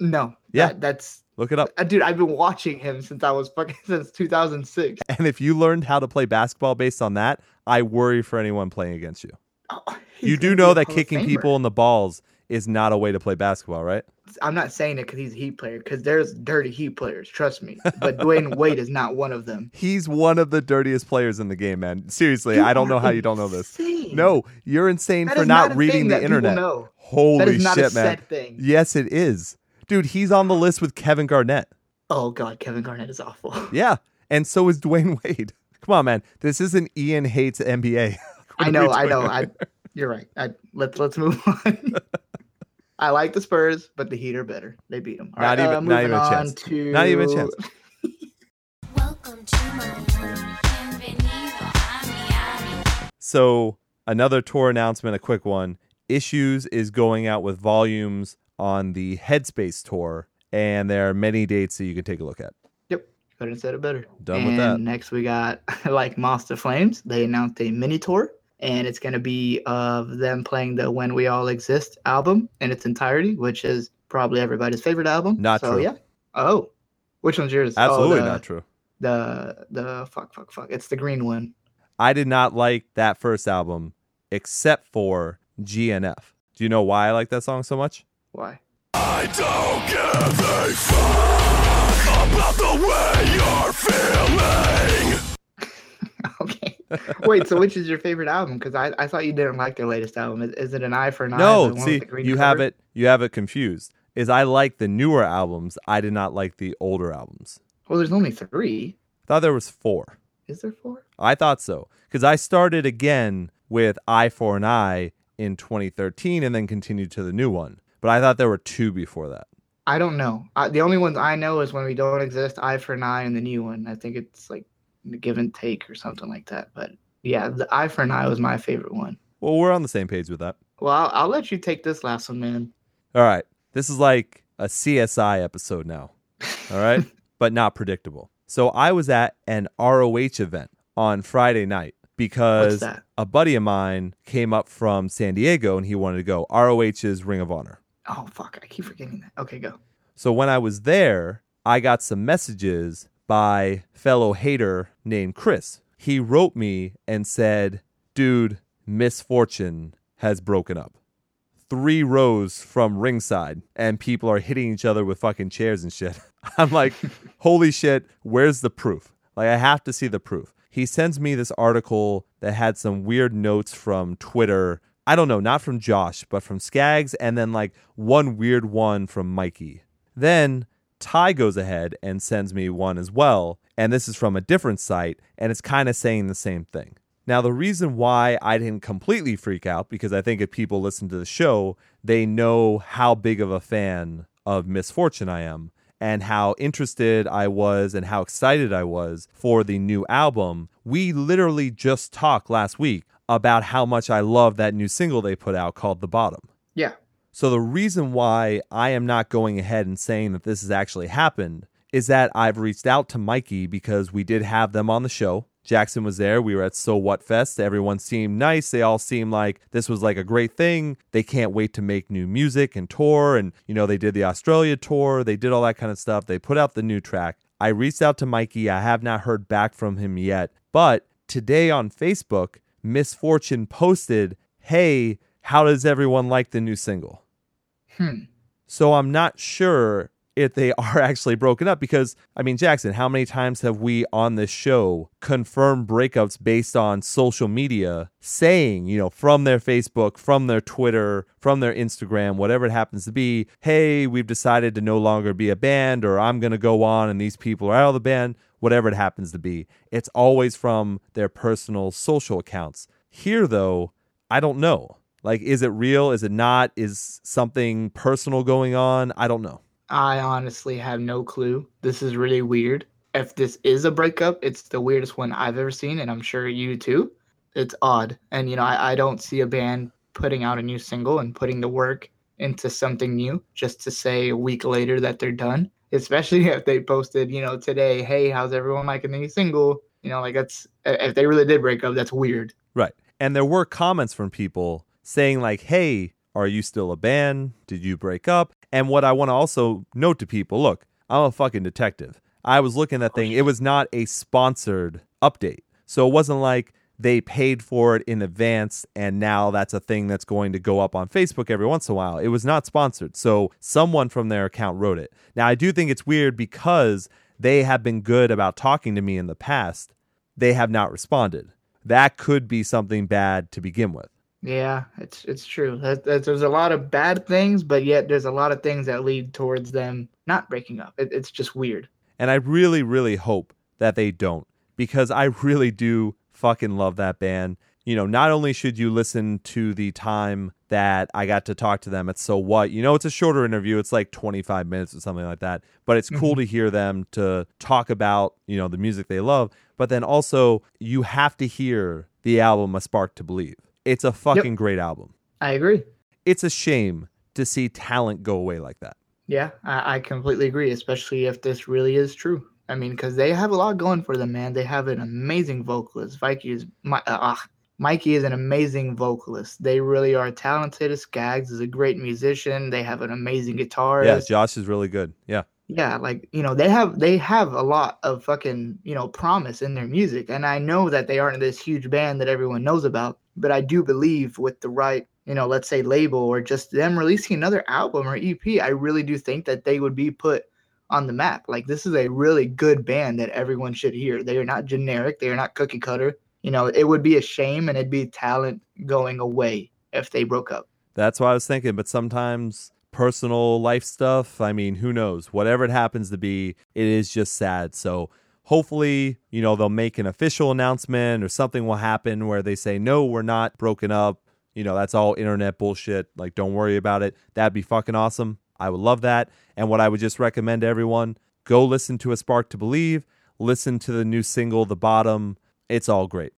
no. Yeah. that- that's Look it up. uh, dude. I've been watching him since I was fucking since 2006. And if you learned how to play basketball based on that, I worry for anyone playing against you. Oh, you do know that kicking people in the balls is not a way to play basketball, right? I'm not saying it because he's a Heat player, because there's dirty Heat players. Trust me. But Dwyane Wade is not one of them. He's one of the dirtiest players in the game, man. Seriously, I don't know how you don't know this. Insane. No, you're insane That for is not, reading the internet. know. Holy That is not shit, a man. set thing. Yes, it is. Dude, he's on the list with Kevin Garnett. Oh god, Kevin Garnett is awful. Yeah. And so is Dwyane Wade. Come on, man. This isn't Ian hates NBA. I know, I know. I you're right. I, let's let's move on. I like the Spurs, but the Heat are better. They beat them. Not even- uh, not even a chance. To... Not even a chance. Welcome to Miami. Bienvenido a Miami. So, another tour announcement, a quick one. Issues is going out with volumes on the Headspace tour, and there are many dates that you can take a look at. Yep. Couldn't have said it better. Done and with that. Next we got Like Moths to Flames. They announced a mini tour. And it's gonna be of them playing the When We All Exist album in its entirety, which is probably everybody's favorite album. Not so, true. Yeah. Oh, which one's yours? Oh, Absolutely the- not true. the the fuck fuck fuck it's the green one I did not like that first album except for GNF. Do you know why I like that song so much? why I don't give a fuck about the way you're feeling. okay wait so which is your favorite album because I, I thought you didn't like their latest album is, is it an eye for an eye no, one with see, the green you have it you have it confused. Is I like the newer albums, I did not like the older albums. well there's only three I thought there was 4. is there four I thought so cuz I started again with Eye for an Eye in 2013 and then continued to the new one. But I thought there were two before that. i don't know I, the only ones i know is when we don't exist eye for an eye and the new one i think it's like give and take or something like that but yeah the eye for an eye was my favorite one Well, we're on the same page with that. well i'll, I'll let you take this last one man All right. This is like a CSI episode now. All right. but not predictable. So I was at an ROH event on Friday night because a buddy of mine came up from San Diego and he wanted to go. ROH's Ring of Honor. oh fuck i keep forgetting that okay go So when I was there, I got some messages by fellow hater named Chris. He wrote me and said, "Dude, misfortune has broken up." Three rows from ringside, and people are hitting each other with fucking chairs and shit. I'm like, holy shit, where's the proof? Like, I have to see the proof. He sends me this article that had some weird notes from Twitter. I don't know, not from Josh, but from Skaggs, and then like one weird one from Mikey. Then Ty goes ahead and sends me one as well, and this is from a different site, and it's kind of saying the same thing. Now, the reason why I didn't completely freak out, because I think if people listen to the show, they know how big of a fan of Misfortune I am and how interested I was and how excited I was for the new album. We literally just talked last week about how much I love that new single they put out called The Bottom. yeah So the reason why I am not going ahead and saying that this has actually happened is that I've reached out to Mikey because we did have them on the show. Jackson was there. We were at So What Fest. Everyone seemed nice. They all seemed like this was like a great thing. They can't wait to make new music and tour. And, you know, they did the Australia tour. They did all that kind of stuff. They put out the new track. I reached out to Mikey. I have not heard back from him yet. But today on Facebook, Misfortune posted, Hey, how does everyone like the new single? Hmm. So I'm not sure if they are actually broken up because I mean Jackson, how many times have we on this show confirmed breakups based on social media saying, you know, from their Facebook, from their Twitter, from their Instagram, whatever it happens to be, hey, we've decided to no longer be a band or I'm going to go on and these people are out of the band, whatever it happens to be. It's always from their personal social accounts. Here though, I don't know. Like is it real? Is it not? Is something personal going on? I don't know. I honestly have no clue. This is really weird. If this is a breakup, it's the weirdest one I've ever seen, and I'm sure you too. It's odd. And, you know, I, I don't see a band putting out a new single and putting the work into something new just to say a week later that they're done. Especially if they posted, you know, today, hey, how's everyone liking the new single? You know, like that's, if they really did break up, that's weird. Right. And there were comments from people saying, like, hey, are you still a band? Did you break up? And what I want to also note to people look, I'm a fucking detective. I was looking at that thing, it was not a sponsored update. So it wasn't like they paid for it in advance and now that's a thing that's going to go up on Facebook every once in a while. It was not sponsored. So someone from their account wrote it. Now, I do think it's weird because they have been good about talking to me in the past. They have not responded. That could be something bad to begin with. Yeah, it's it's true. That, that there's a lot of bad things, but yet there's a lot of things that lead towards them not breaking up. It, it's just weird. And I really, really hope that they don't because I really do fucking love that band. You know, not only should you listen to the time that I got to talk to them at So What, you know, it's a shorter interview. It's like 25 minutes or something like that. But it's cool Mhm. to hear them to talk about, you know, the music they love. But then also, you have to hear the album A Spark to Believe. It's a fucking great album. I agree. It's a shame to see talent go away like that. Yeah, I, I completely agree, especially if this really is true. I mean, because they have a lot going for them, man. They have an amazing vocalist. Mikey is, Mi- uh, ah, Mikey is an amazing vocalist. They really are talented. Skaggs is a great musician. They have an amazing guitarist. Yeah, Josh is really good. Yeah. yeah like you know they have they have a lot of fucking you know promise in their music and i know that they aren't this huge band that everyone knows about but i do believe with the right you know let's say label or just them releasing another album or ep i really do think that they would be put on the map like this is a really good band that everyone should hear they are not generic they are not cookie cutter you know it would be a shame and it'd be talent going away if they broke up That's what I was thinking. But sometimes personal life stuff, I mean, who knows? Whatever it happens to be, it is just sad. So hopefully, you know, they'll make an official announcement or something will happen where they say, no, we're not broken up. You know, that's all internet bullshit. Like, don't worry about it. That'd be fucking awesome. I would love that. And what I would just recommend to everyone go listen to A Spark to Believe, listen to the new single, The Bottom. It's all great.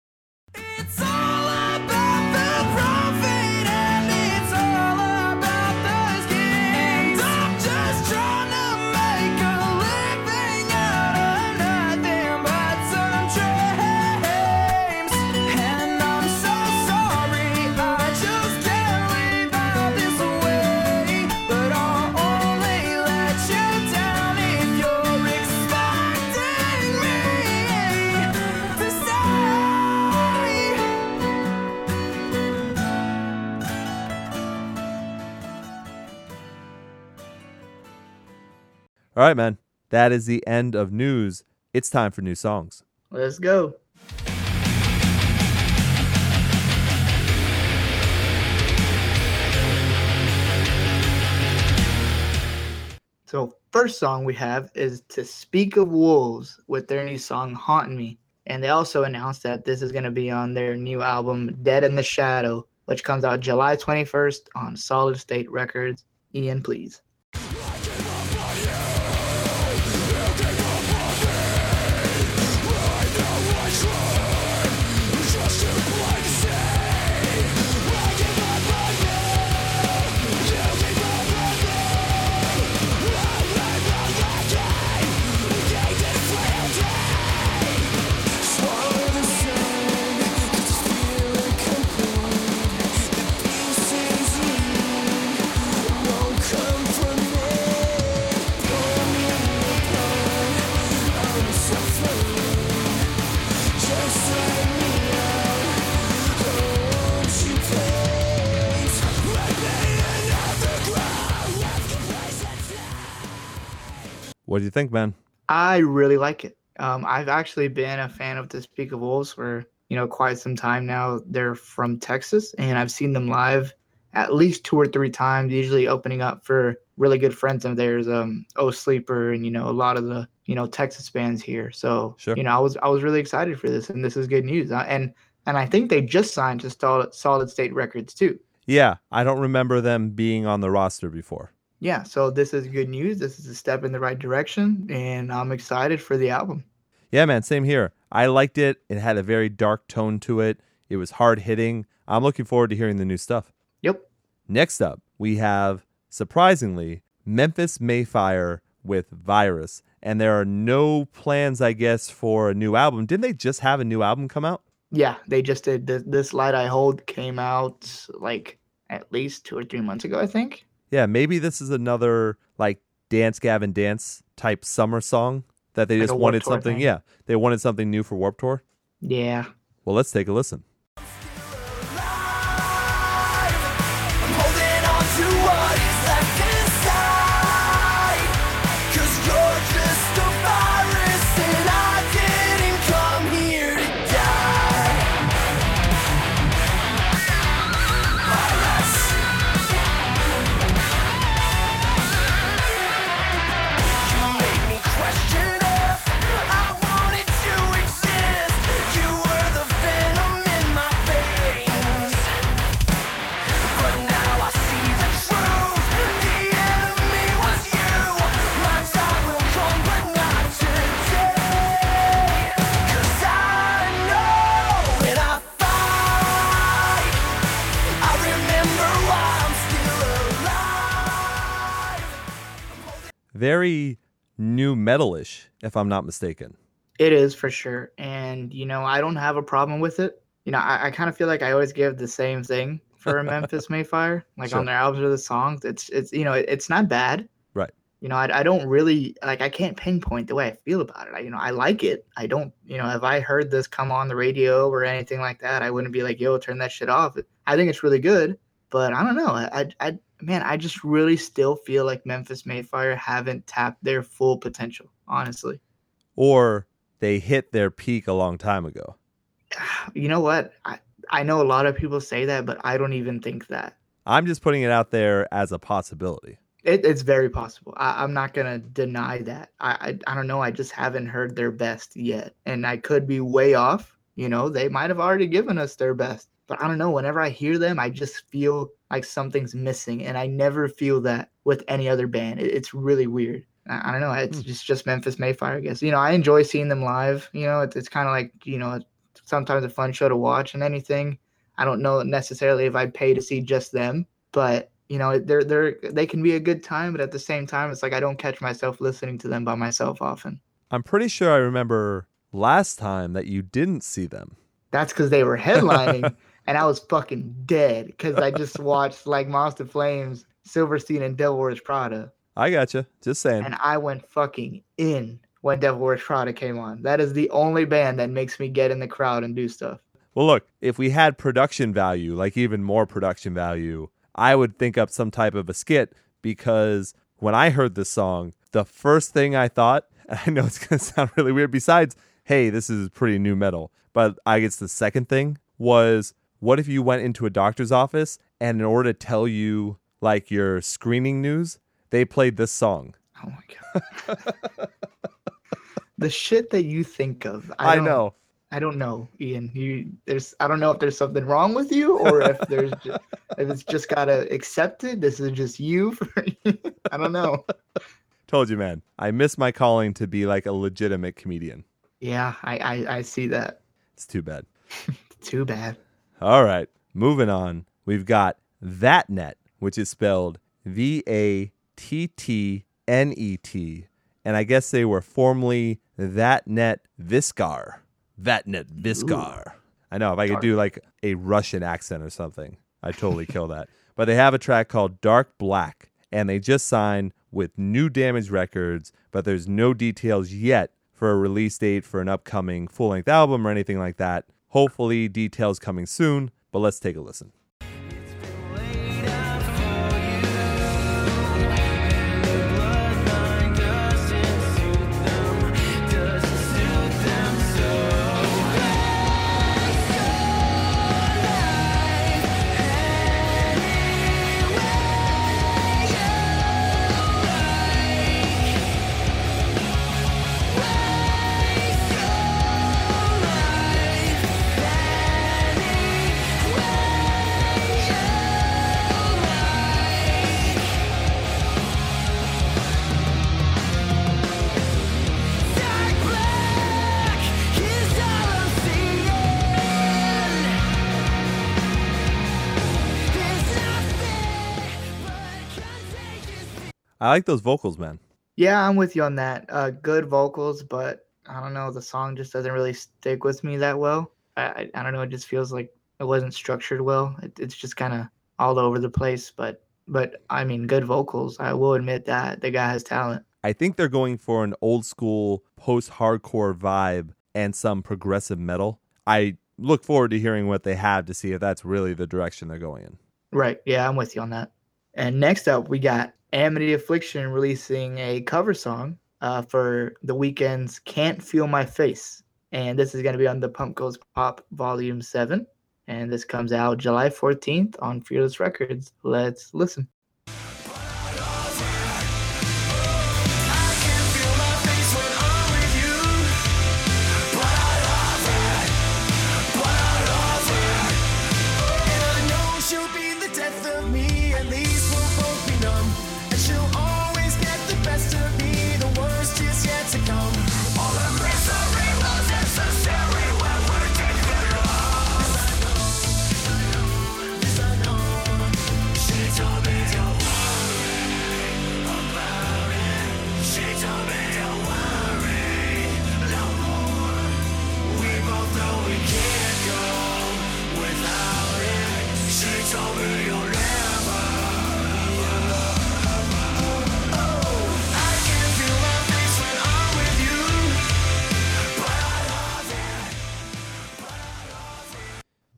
All right, man. That is the end of news. It's time for new songs. let's go So first song we have is To Speak of Wolves with their new song Haunting Me. And they also announced that this is going to be on their new album Dead in the Shadow, which comes out July 21st on Solid State Records. Ian, please. What do you think, man? I really like it. Um, I've actually been a fan of To Speak of Wolves for you know quite some time now. They're from Texas, and I've seen them live at least two or three times. Usually opening up for really good friends of theirs, um, Oh Sleeper, and you know a lot of the you know Texas bands here. So Sure. you know I was I was really excited for this, and this is good news. Uh, and and I think they just signed to Solid, Solid State Records too. Yeah, I don't remember them being on the roster before. Yeah, so this is good news. This is a step in the right direction, and I'm excited for the album. Yeah, man, same here. I liked it. It had a very dark tone to it. It was hard hitting. I'm looking forward to hearing the new stuff. Yep. Next up, we have surprisingly Memphis May Fire with Virus, and there are no plans, I guess, for a new album. Didn't they just have a new album come out? Yeah, they just did. This, this Light I Hold came out like at least two or three months ago, I think. Yeah, maybe this is another like Dance Gavin Dance type summer song that they Like just wanted something. thing. Yeah, they wanted something new for Warped Tour. Yeah. Well, let's take a listen. Very nu metalish, if I'm not mistaken. It is for sure. And, you know, I don't have a problem with it. You know, I, I kind of feel like I always give the same thing for a Memphis May Fire, like Sure. on their albums or the songs. It's, it's, you know, it, it's not bad. Right. You know, I, I don't really, like, I can't pinpoint the way I feel about it. I, you know, I like it. I don't, you know, if I heard this come on the radio or anything like that, I wouldn't be like, yo, turn that shit off. I think it's really good. But I don't know. I, I man, I just really still feel like Memphis May Fire haven't tapped their full potential, honestly. Or they hit their peak a long time ago. you know what? I, I know a lot of people say that, but I don't even think that. I'm just putting it out there as a possibility. It, it's very possible. I, I'm not gonna deny that. I, I I don't know. I just haven't heard their best yet, and I could be way off. You know, they might have already given us their best, but I don't know. Whenever I hear them, I just feel like something's missing, and I never feel that with any other band. It, it's really weird. I, I don't know. It's Hmm. just just Memphis May Fire, I guess. You know, I enjoy seeing them live. You know, it's, it's kind of like you know, sometimes a fun show to watch and anything. I don't know necessarily if I'd pay to see just them, but you know, they're they're they can be a good time, but at the same time, it's like I don't catch myself listening to them by myself often. I'm pretty sure I remember last time that you didn't see them. That's because they were headlining, and I was fucking dead because I just watched Like Moths to Flames, Silverstein, and Devil Wears Prada, I gotcha. Just saying. and I went fucking in when Devil Wears Prada came on. That is the only band that makes me get in the crowd and do stuff. Well, look, if we had production value, like even more production value, I would think up some type of a skit because when I heard this song, the first thing I thought, and I know it's going to sound really weird, besides, hey, this is pretty nu metal, but I guess the second thing was, what if you went into a doctor's office and in order to tell you like your screening news, they played this song? Oh my god. the shit that you think of. I, don't- know. I don't know, Ian. You there's I don't know if there's something wrong with you or if there's just, if it's just gotta accept it. This is just you. For, I don't know. Told you, man. I miss my calling to be like a legitimate comedian. Yeah, I I, I see that. It's too bad. Too bad. All right, moving on. We've got Vattnet, which is spelled V A T T N E T, and I guess they were formerly Vattnet Viskar. Vattnet Viskar. I know if I could do like a Russian accent or something, I'd totally kill that. But they have a track called Dark Black, and they just signed with New Damage Records, but there's no details yet for a release date for an upcoming full length album or anything like that. Hopefully, details coming soon, but let's take a listen. I like those vocals, man. Yeah, I'm with you on that. Uh, good vocals, but I don't know. The song just doesn't really stick with me that well. I I, don't know. It just feels like it wasn't structured well. It, it's just kind of all over the place. But but I mean, good vocals. I will admit that the guy has talent. I think they're going for an old school post hardcore vibe and some progressive metal. I look forward to hearing what they have to see if that's really the direction they're going in. Right. Yeah, I'm with you on that. And next up, we got Amity Affliction releasing a cover song uh, for the Weeknd's Can't Feel My Face. And this is going to be on the Punk Goes Pop Volume 7. And this comes out July 14th on Fearless Records. Let's listen.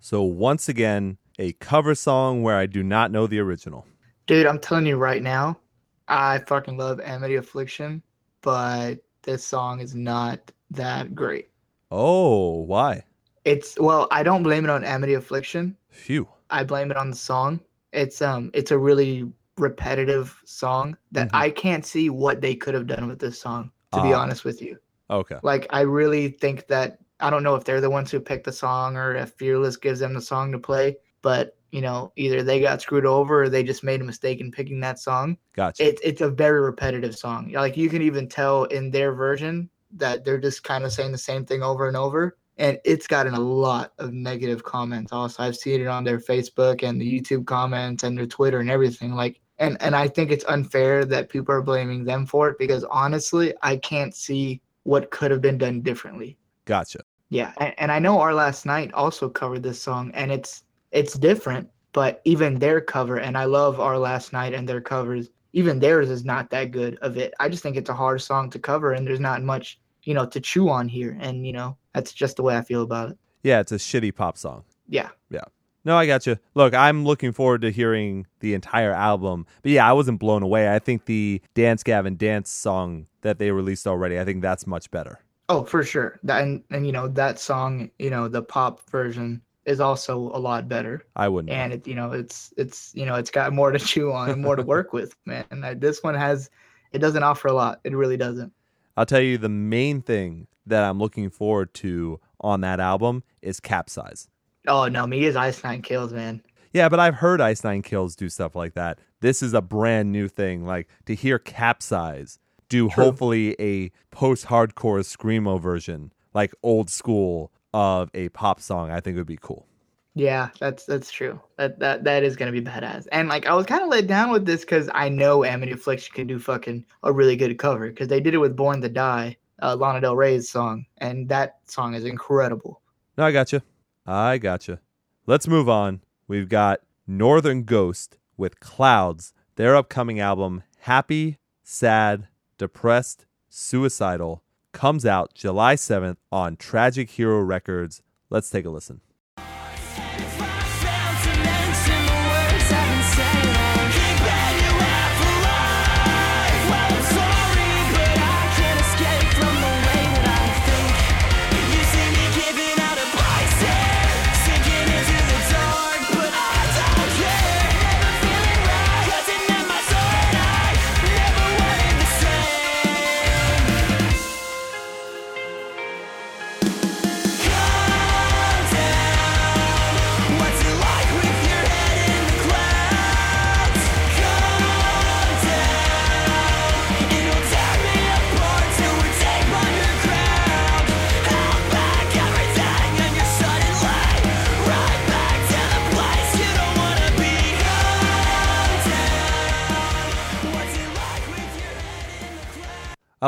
So, once again, a cover song where I do not know the original. Dude, I'm telling you right now, I fucking love Amity Affliction, but this song is not that great. Oh, why? It's, well, I don't blame it on Amity Affliction. Phew. I blame it on the song. It's um it's a really repetitive song that Mhm. I can't see what they could have done with this song, to be Ah. honest with you. Okay. Like I really think that I don't know if they're the ones who picked the song or if Fearless gives them the song to play, but you know, either they got screwed over or they just made a mistake in picking that song. Gotcha. It's it's a very repetitive song. Like you can even tell in their version that they're just kind of saying the same thing over and over. And it's gotten a lot of negative comments. Also, I've seen it on their Facebook and the YouTube comments and their Twitter and everything. Like, and and I think it's unfair that people are blaming them for it because honestly, I can't see what could have been done differently. Gotcha. Yeah, and, and I know our last night also covered this song, and it's it's different, but even their cover, and I love our last night and their covers. Even theirs is not that good of it. I just think it's a hard song to cover, and there's not much you know to chew on here, and you know that's just the way I feel about it. Yeah, it's a shitty pop song. Yeah, Yeah. No, I got you. Look, I'm looking forward to hearing the entire album. But yeah, I wasn't blown away. I think the Dance Gavin Dance song that they released already, I think that's much better. Oh for sure. That and, and you know that song, you know the pop version is also a lot better. I wouldn't. and it you know it's it's you know it's got more to chew on and more to work with man and I, this one has it doesn't offer a lot it really doesn't I'll tell you the main thing that I'm looking forward to on that album is Capsize. oh no me is ice nine kills man Yeah, but I've heard Ice Nine Kills do stuff like that. This is a brand new thing. Like to hear Capsize do True. hopefully a post hardcore screamo version, like old school of a pop song, I think would be cool. yeah that's that's true that that that is gonna be badass and like i was kind of let down with this because i know amity affliction can do fucking a really good cover because they did it with born to die uh, lana del rey's song and that song is incredible No, I got you. I got you. Let's move on. We've got Northern Ghost with Clouds, their upcoming album, Happy, Sad, Depressed, Suicidal, comes out July 7th on Tragic Hero Records. Let's take a listen.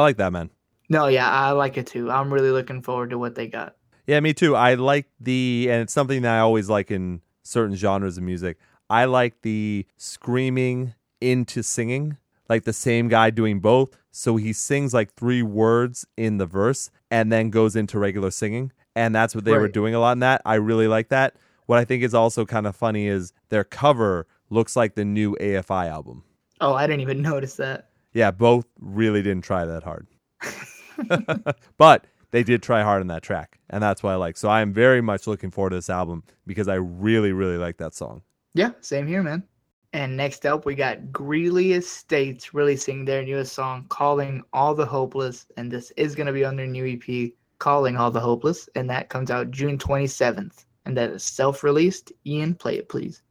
Like that, man. No, yeah, I like it too. I'm really looking forward to what they got. Yeah, me too. I like the, and it's something that I always like in certain genres of music. I like the screaming into singing, like the same guy doing both. So he sings like three words in the verse and then goes into regular singing. And that's what they were doing a lot in that. I really like that. What I think is also kind of funny is their cover looks like the new AFI album. Oh, I didn't even notice that. Yeah, both really didn't try that hard. but they did try hard on that track, and that's what I like. So I am very much looking forward to this album because I really, really like that song. Yeah, same here, man. And next up, we got Greeley Estates releasing their newest song, Calling All the Hopeless. And this is going to be on their new EP, Calling All the Hopeless. And that comes out June 27th. And that is self released. Ian, play it, please.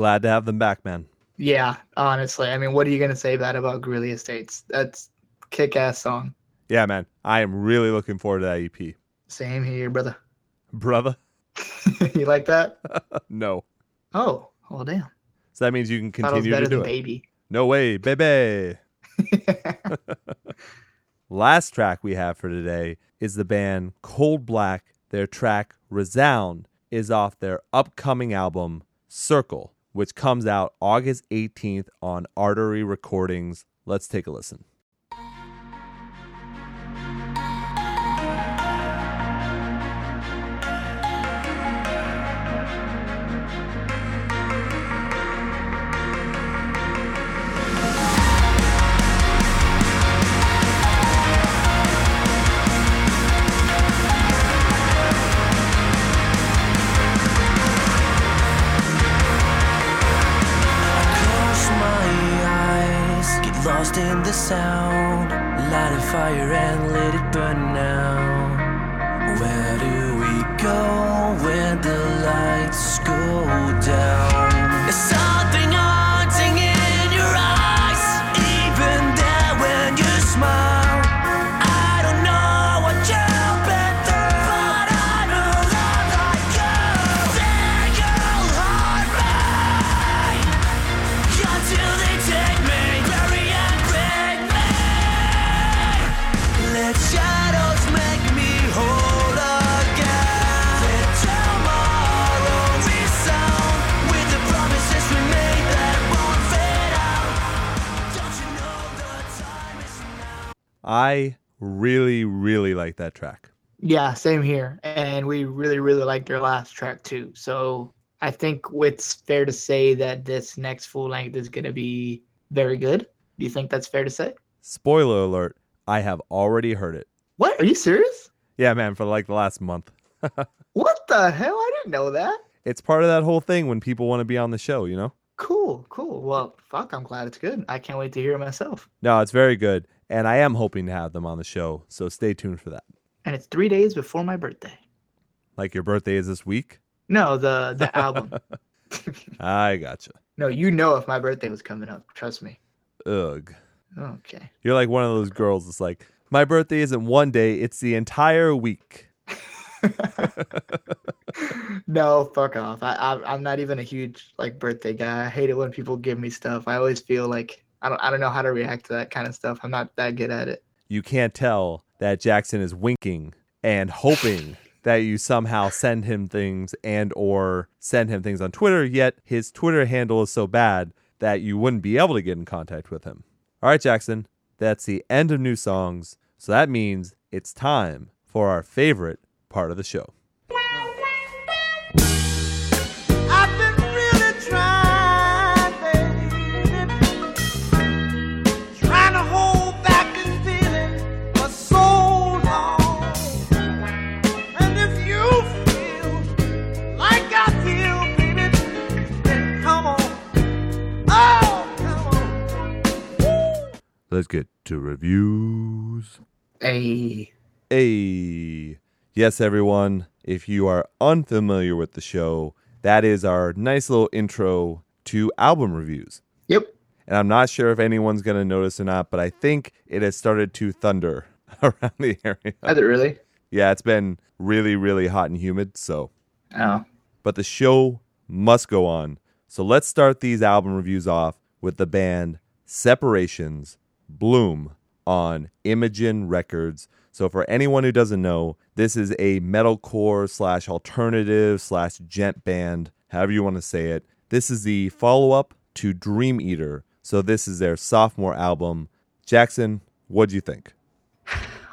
Glad to have them back, man. Yeah, honestly. I mean, what are you going to say bad about Greeley Estates? That's kick ass song. Yeah, man. I am really looking forward to that EP. Same here, brother. Brother? you like that? no. Oh, well, damn. So that means you can Thought it was continue to do it. baby. No way, baby. Last track we have for today is the band Cold Black. Their track Resound is off their upcoming album Circle, which comes out August 18th on Artery Recordings. Let's take a listen. Yeah, same here. And we really, really liked their last track too. So I think it's fair to say that this next full length is going to be very good. Do you think that's fair to say? Spoiler alert, I have already heard it. What? Are you serious? Yeah, man, for like the last month. What the hell? I didn't know that. It's part of that whole thing when people want to be on the show, you know? Cool, cool. Well, fuck, I'm glad it's good. I can't wait to hear it myself. No, it's very good. And I am hoping to have them on the show. So stay tuned for that. And it's three days before my birthday. Like your birthday is this week? No, the the album. I gotcha. No, you know if my birthday was coming up. Trust me. Ugh. Okay. You're like one of those girls that's like, my birthday isn't one day, it's the entire week. no, fuck off. I, I I'm not even a huge like birthday guy. I hate it when people give me stuff. I always feel like I don't I don't know how to react to that kind of stuff. I'm not that good at it. You can't tell that Jackson is winking and hoping that you somehow send him things and or send him things on Twitter, yet his Twitter handle is so bad that you wouldn't be able to get in contact with him. All right, Jackson, that's the end of new songs. So that means it's time for our favorite part of the show. Let's get to reviews. Hey, Hey. Yes, everyone. If you are unfamiliar with the show, that is our nice little intro to album reviews. yep. And I'm not sure if anyone's going to notice or not, but I think it has started to thunder around the area. Has it really? Yeah, it's been really, really hot and humid. So, Oh, but the show must go on. So let's start these album reviews off with the band Separations Bloom on Imogen Records. So for anyone who doesn't know, this is a metalcore slash alternative slash djent band, however you want to say it. This is the follow up to Dream Eater. So this is their sophomore album. Jackson, what do you think?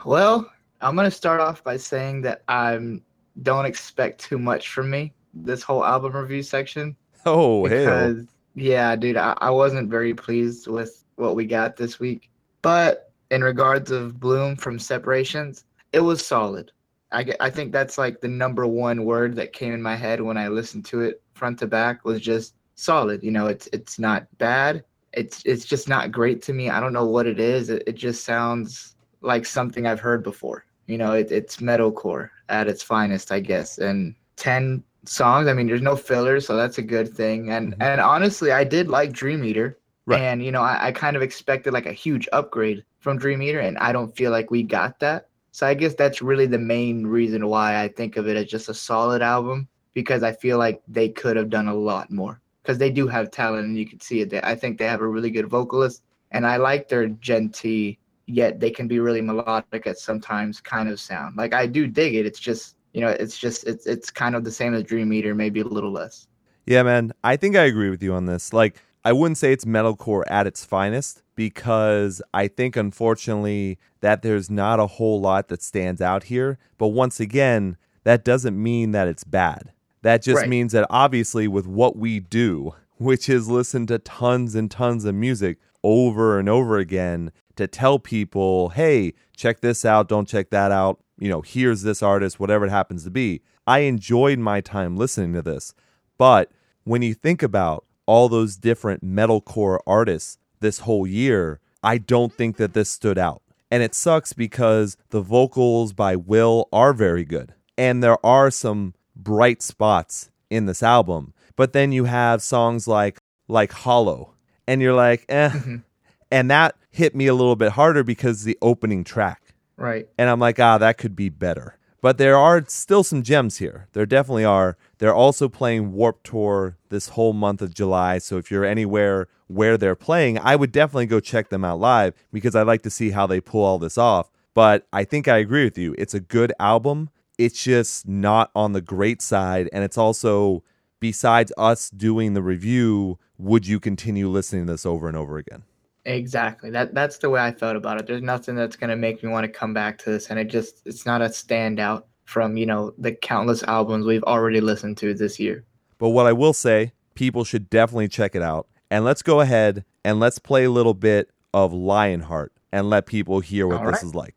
well, I'm gonna start off by saying that I'm don't expect too much from me this whole album review section Oh, because yeah, dude, I, I wasn't very pleased with what we got this week. But in regards of Bloom from Separations, it was solid. I, I think that's like the number one word that came in my head when I listened to it front to back was just solid. You know, it's it's not bad. It's it's just not great to me. I don't know what it is. It, it just sounds like something I've heard before. You know, it, it's metalcore at its finest, I guess. And ten songs. I mean, there's no fillers, so that's a good thing. And Mhm. and honestly, I did like Dream Eater. Right. And you know, I, I kind of expected like a huge upgrade from Dream Eater, and I don't feel like we got that. So I guess that's really the main reason why I think of it as just a solid album because I feel like they could have done a lot more because they do have talent and you can see it. They, I think they have a really good vocalist, and I like their djenty yet they can be really melodic at sometimes kind of sound. Like I do dig it. It's just you know, it's just it's it's kind of the same as Dream Eater, maybe a little less. Yeah, man. I think I agree with you on this. Like, I wouldn't say it's metalcore at its finest because I think, unfortunately, that there's not a whole lot that stands out here. But once again, that doesn't mean that it's bad. That just Right. means that obviously, with what we do, which is listen to tons and tons of music over and over again to tell people, hey, check this out, don't check that out, you know, here's this artist, whatever it happens to be. I enjoyed my time listening to this. But when you think about all those different metalcore artists this whole year, I don't think that this stood out. And it sucks because the vocals by Will are very good. And there are some bright spots in this album. But then you have songs like like Hollow. And you're like, eh. And that hit me a little bit harder because the opening track Right. and I'm like, ah, that could be better. But there are still some gems here. There definitely are. They're also playing Warped Tour this whole month of July. So if you're anywhere where they're playing, I would definitely go check them out live because I like to see how they pull all this off. But I think I agree with you. It's a good album. It's just not on the great side. And it's also, besides us doing the review, would you continue listening to this over and over again? Exactly. That that's the way I felt about it. There's nothing that's gonna make me want to come back to this, and it just it's not a standout from you know the countless albums we've already listened to this year. But what I will say, people should definitely check it out. And let's go ahead and let's play a little bit of Lionheart and let people hear what All this right. is like.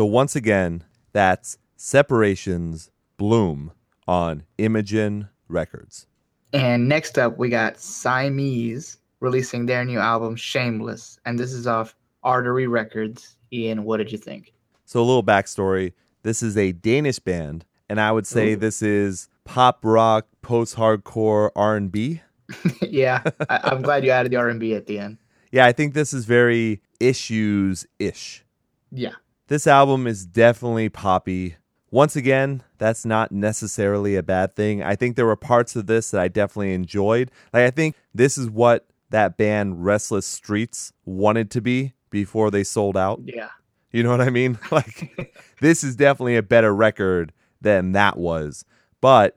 So once again, that's Separations Bloom on Imogen Records. And next up, we got Siamese releasing their new album Shameless, and this is off Artery Records. Ian, what did you think? So a little backstory. This is a Danish band, and I would say Ooh. this is pop rock, post-hardcore R&B. yeah, I, I'm glad you added the R&B at the end. Yeah, I think this is very issues-ish. Yeah, This album is definitely poppy. Once again, that's not necessarily a bad thing. I think there were parts of this that I definitely enjoyed. Like I think this is what that band Restless Streets wanted to be before they sold out. Yeah. You know what I mean? Like this is definitely a better record than that was. But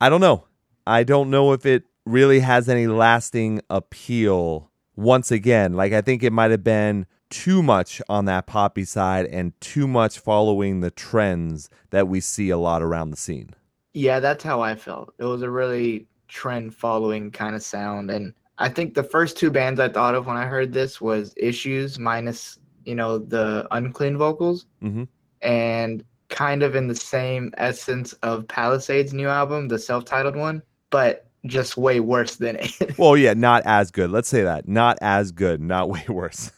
I don't know. I don't know if it really has any lasting appeal once again. Like I think it might have been too much on that poppy side and too much following the trends that we see a lot around the scene. Yeah, that's how I felt. It was a really trend following kind of sound. And I think the first two bands I thought of when I heard this was Issues minus, you know, the unclean vocals Mhm. and kind of in the same essence of Palisades' new album, the self titled one, but just way worse than it. Well, yeah, not as good. Let's say that. Not as good, not way worse.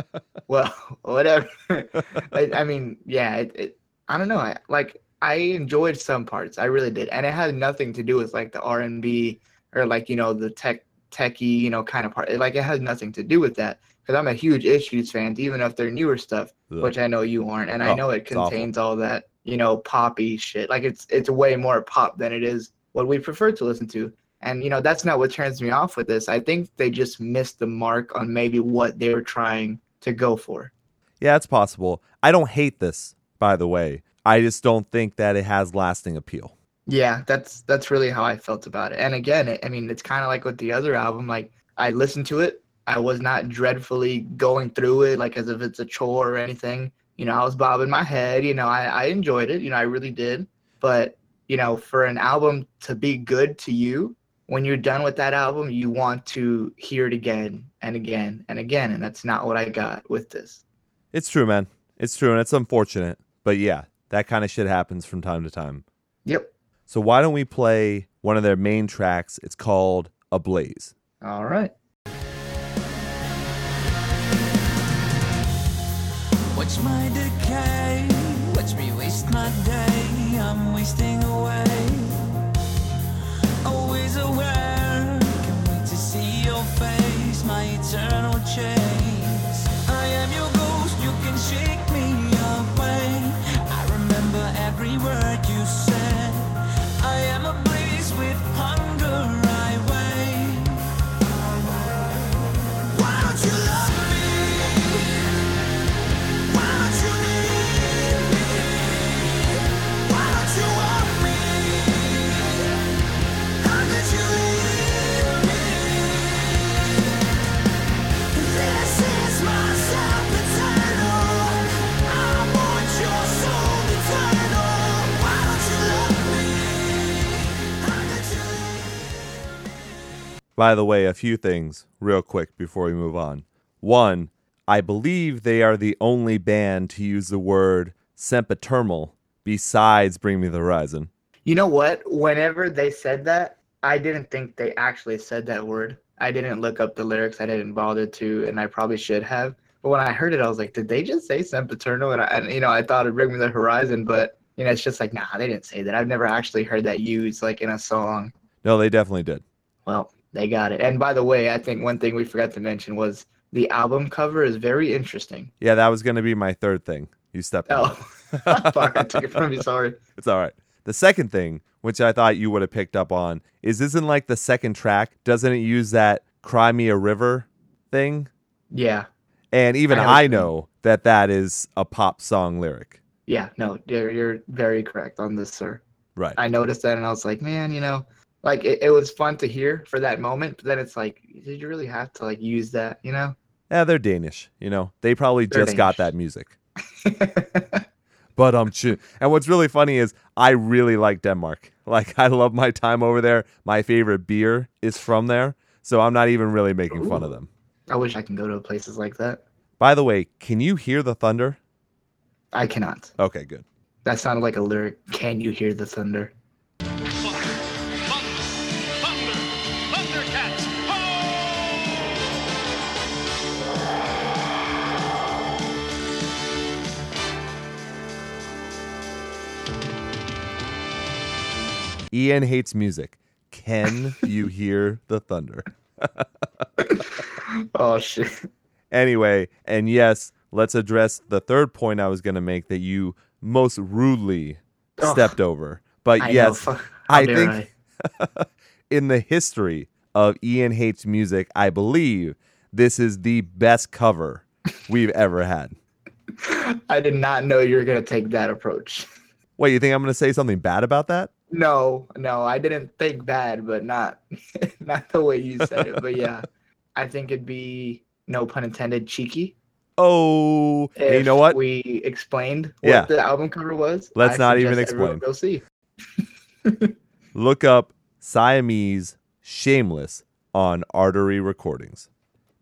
well, whatever. I, I mean, yeah, it, it, I don't know. I like I enjoyed some parts. I really did, and it had nothing to do with like the R and B or like you know the tech techie you know kind of part. Like it has nothing to do with that because I'm a huge Issues fan, even if they're newer stuff, Ugh. which I know you aren't, and I Oh, know it contains all that you know poppy shit. Like it's it's way more pop than it is what we prefer to listen to. And you know that's not what turns me off with this. I think they just missed the mark on maybe what they were trying to go for. Yeah, it's possible. I don't hate this, by the way. I just don't think that it has lasting appeal. Yeah, that's that's really how I felt about it. And again, it, I mean, it's kind of like with the other album. Like I listened to it, I was not dreadfully going through it like as if it's a chore or anything. You know, I was bobbing my head. You know, I, I enjoyed it. You know, I really did. But you know, for an album to be good to you, when you're done with that album, you want to hear it again and again and again. And that's not what I got with this. It's true, man. It's true, and it's unfortunate. But yeah, that kind of shit happens from time to time. Yep. So why don't we play one of their main tracks? It's called Ablaze. All right. Watch my decay, watch me waste my day. I'm wasting away. Eternal By the way, a few things real quick before we move on. One, I believe they are the only band to use the word sempiternal besides Bring Me the Horizon. You know what? Whenever they said that, I didn't think they actually said that word. I didn't look up the lyrics. I didn't bother to, and I probably should have. But when I heard it, I was like, "Did they just say sempiternal?" And, I, and you know, I thought it'd bring me the horizon, but you know, it's just like, nah, they didn't say that. I've never actually heard that used like in a song. No, they definitely did. Well, they got it. And by the way, I think one thing we forgot to mention was the album cover is very interesting. Yeah, that was going to be my third thing. You stepped. Oh, fuck! I took it from you. Sorry. It's all right. The second thing, which I thought you would have picked up on, is isn't like the second track, doesn't it use that Cry Me a River thing? Yeah, And even I know I know that that is a pop song lyric. yeah. No, you're, you're very correct on this, sir. Right. I noticed that and I was like, man, you know, like it, it was fun to hear for that moment, but then it's like, did you really have to like use that, you know? Yeah, they're Danish. You know, they probably They're just got that music. But um, ch- and what's really funny is I really like Denmark. Like I love my time over there. My favorite beer is from there, so I'm not even really making fun of them. I wish I can go to places like that. By the way, can you hear the thunder? I cannot. Okay, good. That sounded like a lyric. Can you hear the? Thunder, Ian hates music. Can you hear the thunder? Oh shit. Anyway, and yes, let's address the third point I was going to make that you most rudely Ugh. stepped over. But I yes, I think in the history of Ian Hates Music, I believe this is the best cover we've ever had. I did not know you were gonna take that approach. Wait, you think I'm going to say something bad about that? No, no, I didn't think bad, but not not the way you said it. But yeah, I think it'd be no pun intended cheeky. Oh, you know what? We explained what Yeah. the album cover was. Let's I not even explain. Go see. Look up Siamese Shameless on Artery Recordings.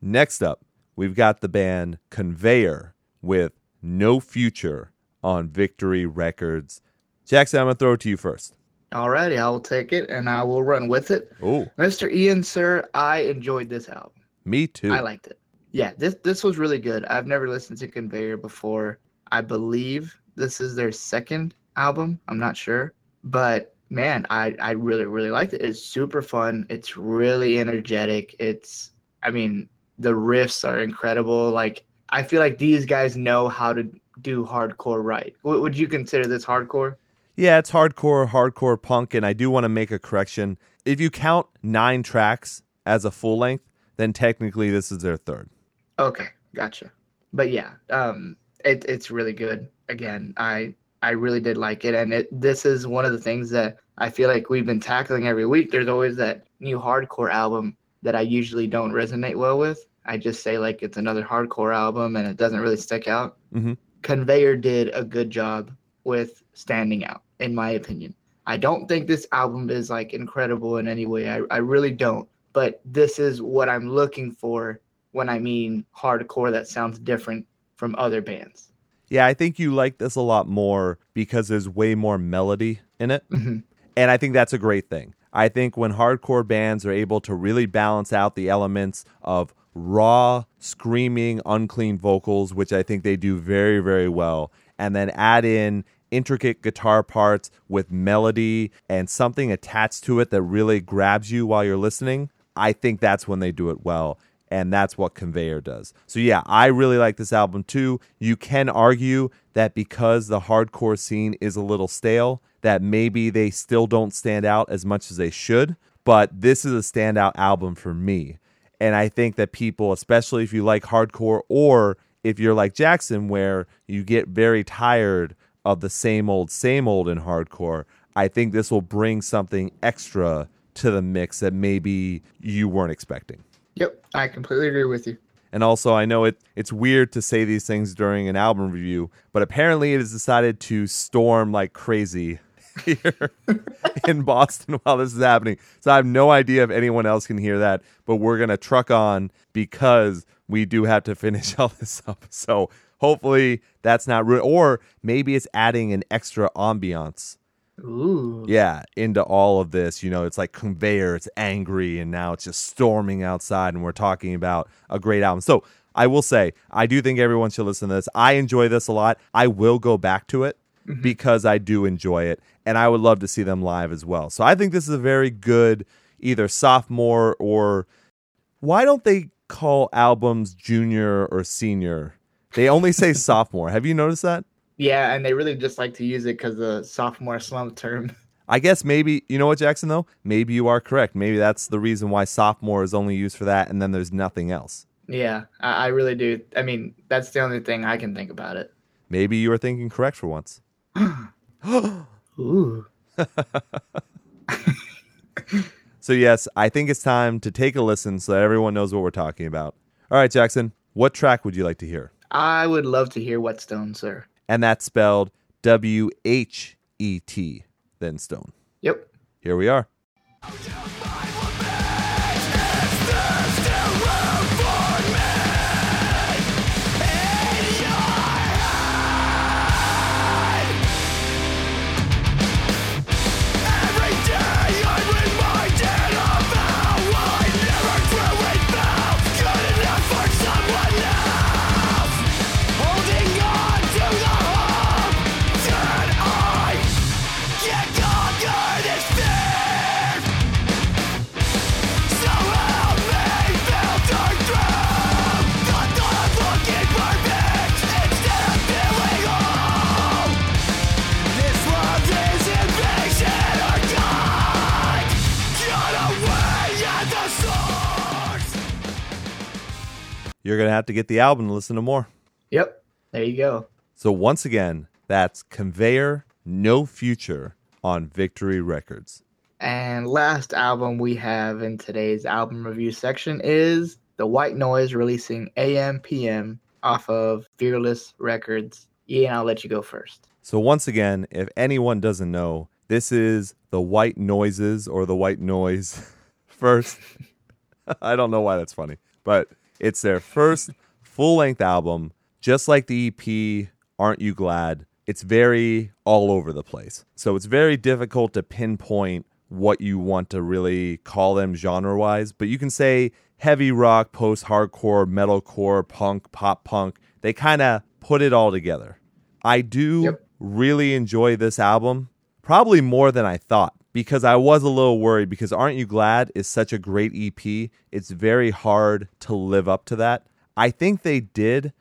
Next up, we've got the band Conveyor with No Future on Victory Records. Jackson, I'm going to throw it to you first. Alrighty, I will take it and I will run with it. Oh, Mr. Ian, sir, I enjoyed this album. me too. I liked it. Yeah, this this was really good. I've never listened to Conveyor before. I believe this is their second album. I'm not sure, but man, I I really really liked it. It's super fun. It's really energetic. It's I mean the riffs are incredible. Like I feel like these guys know how to do hardcore right. W- would you consider this hardcore? Yeah, it's hardcore, hardcore punk, and I do want to make a correction. If you count nine tracks as a full length, then technically this is their third. Okay, gotcha. But yeah, um, it, it's really good. Again, I I really did like it, and it this is one of the things that I feel like we've been tackling every week. There's always that new hardcore album that I usually don't resonate well with. I just say like it's another hardcore album, and it doesn't really stick out. Mhm. Conveyor did a good job with standing out, in my opinion. I don't think this album is like incredible in any way. I, I really don't. But this is what I'm looking for when I mean hardcore that sounds different from other bands. Yeah, I think you like this a lot more because there's way more melody in it. Mhm. And I think that's a great thing. I think when hardcore bands are able to really balance out the elements of raw, screaming, unclean vocals, which I think they do very, very well, and then add in intricate guitar parts with melody and something attached to it that really grabs you while you're listening, I think that's when they do it well. And that's what Conveyor does. So, yeah, I really like this album too. You can argue that because the hardcore scene is a little stale, that maybe they still don't stand out as much as they should. But this is a standout album for me. And I think that people, especially if you like hardcore or if you're like Jackson, where you get very tired of the same old, same old in hardcore, I think this will bring something extra to the mix that maybe you weren't expecting. Yep, I completely agree with you. And also, I know it it's weird to say these things during an album review, but apparently it has decided to storm like crazy here in Boston while this is happening. So I have no idea if anyone else can hear that, but we're gonna truck on because we do have to finish all this up. So hopefully that's not rude, or maybe it's adding an extra ambiance Ooh. yeah, into all of this. You know, it's like conveyor, it's angry, and now it's just storming outside, and we're talking about a great album. So I will say, I do think everyone should listen to this. I enjoy this a lot. I will go back to it mm-hmm. because I do enjoy it, and I would love to see them live as well. So I think this is a very good either sophomore or why don't they call albums junior or senior? They only say sophomore. Have you noticed that? Yeah, and they really just like to use it because the sophomore slump term. I guess maybe you know what Jackson though. Maybe you are correct. Maybe that's the reason why sophomore is only used for that, and then there's nothing else. Yeah, I, I really do. I mean, that's the only thing I can think about it. Maybe you are thinking correct for once. Ooh. So yes, I think it's time to take a listen so that everyone knows what we're talking about. All right, Jackson, what track would you like to hear? I would love to hear Whetstone, sir. And that's spelled W H E T, then Stone. Yep. Here we are. You're going to have to get the album to listen to more. Yep. There you go. So once again, that's Conveyor No Future on Victory Records. And last album we have in today's album review section is The White Noise releasing AM PM off of Fearless Records. Ian, I'll let you go first. So once again, if anyone doesn't know, this is the White Noises or the White Noise first. I don't know why that's funny, but it's their first full-length album, just like the EP Aren't You Glad? It's very all over the place. So it's very difficult to pinpoint what you want to really call them genre-wise, but you can say heavy rock, post-hardcore, metalcore, punk, pop punk. They kind of put it all together. I do Yep. really enjoy this album, probably more than I thought, because I was a little worried. Because Aren't You Glad is such a great EP. It's very hard to live up to that. I think they did,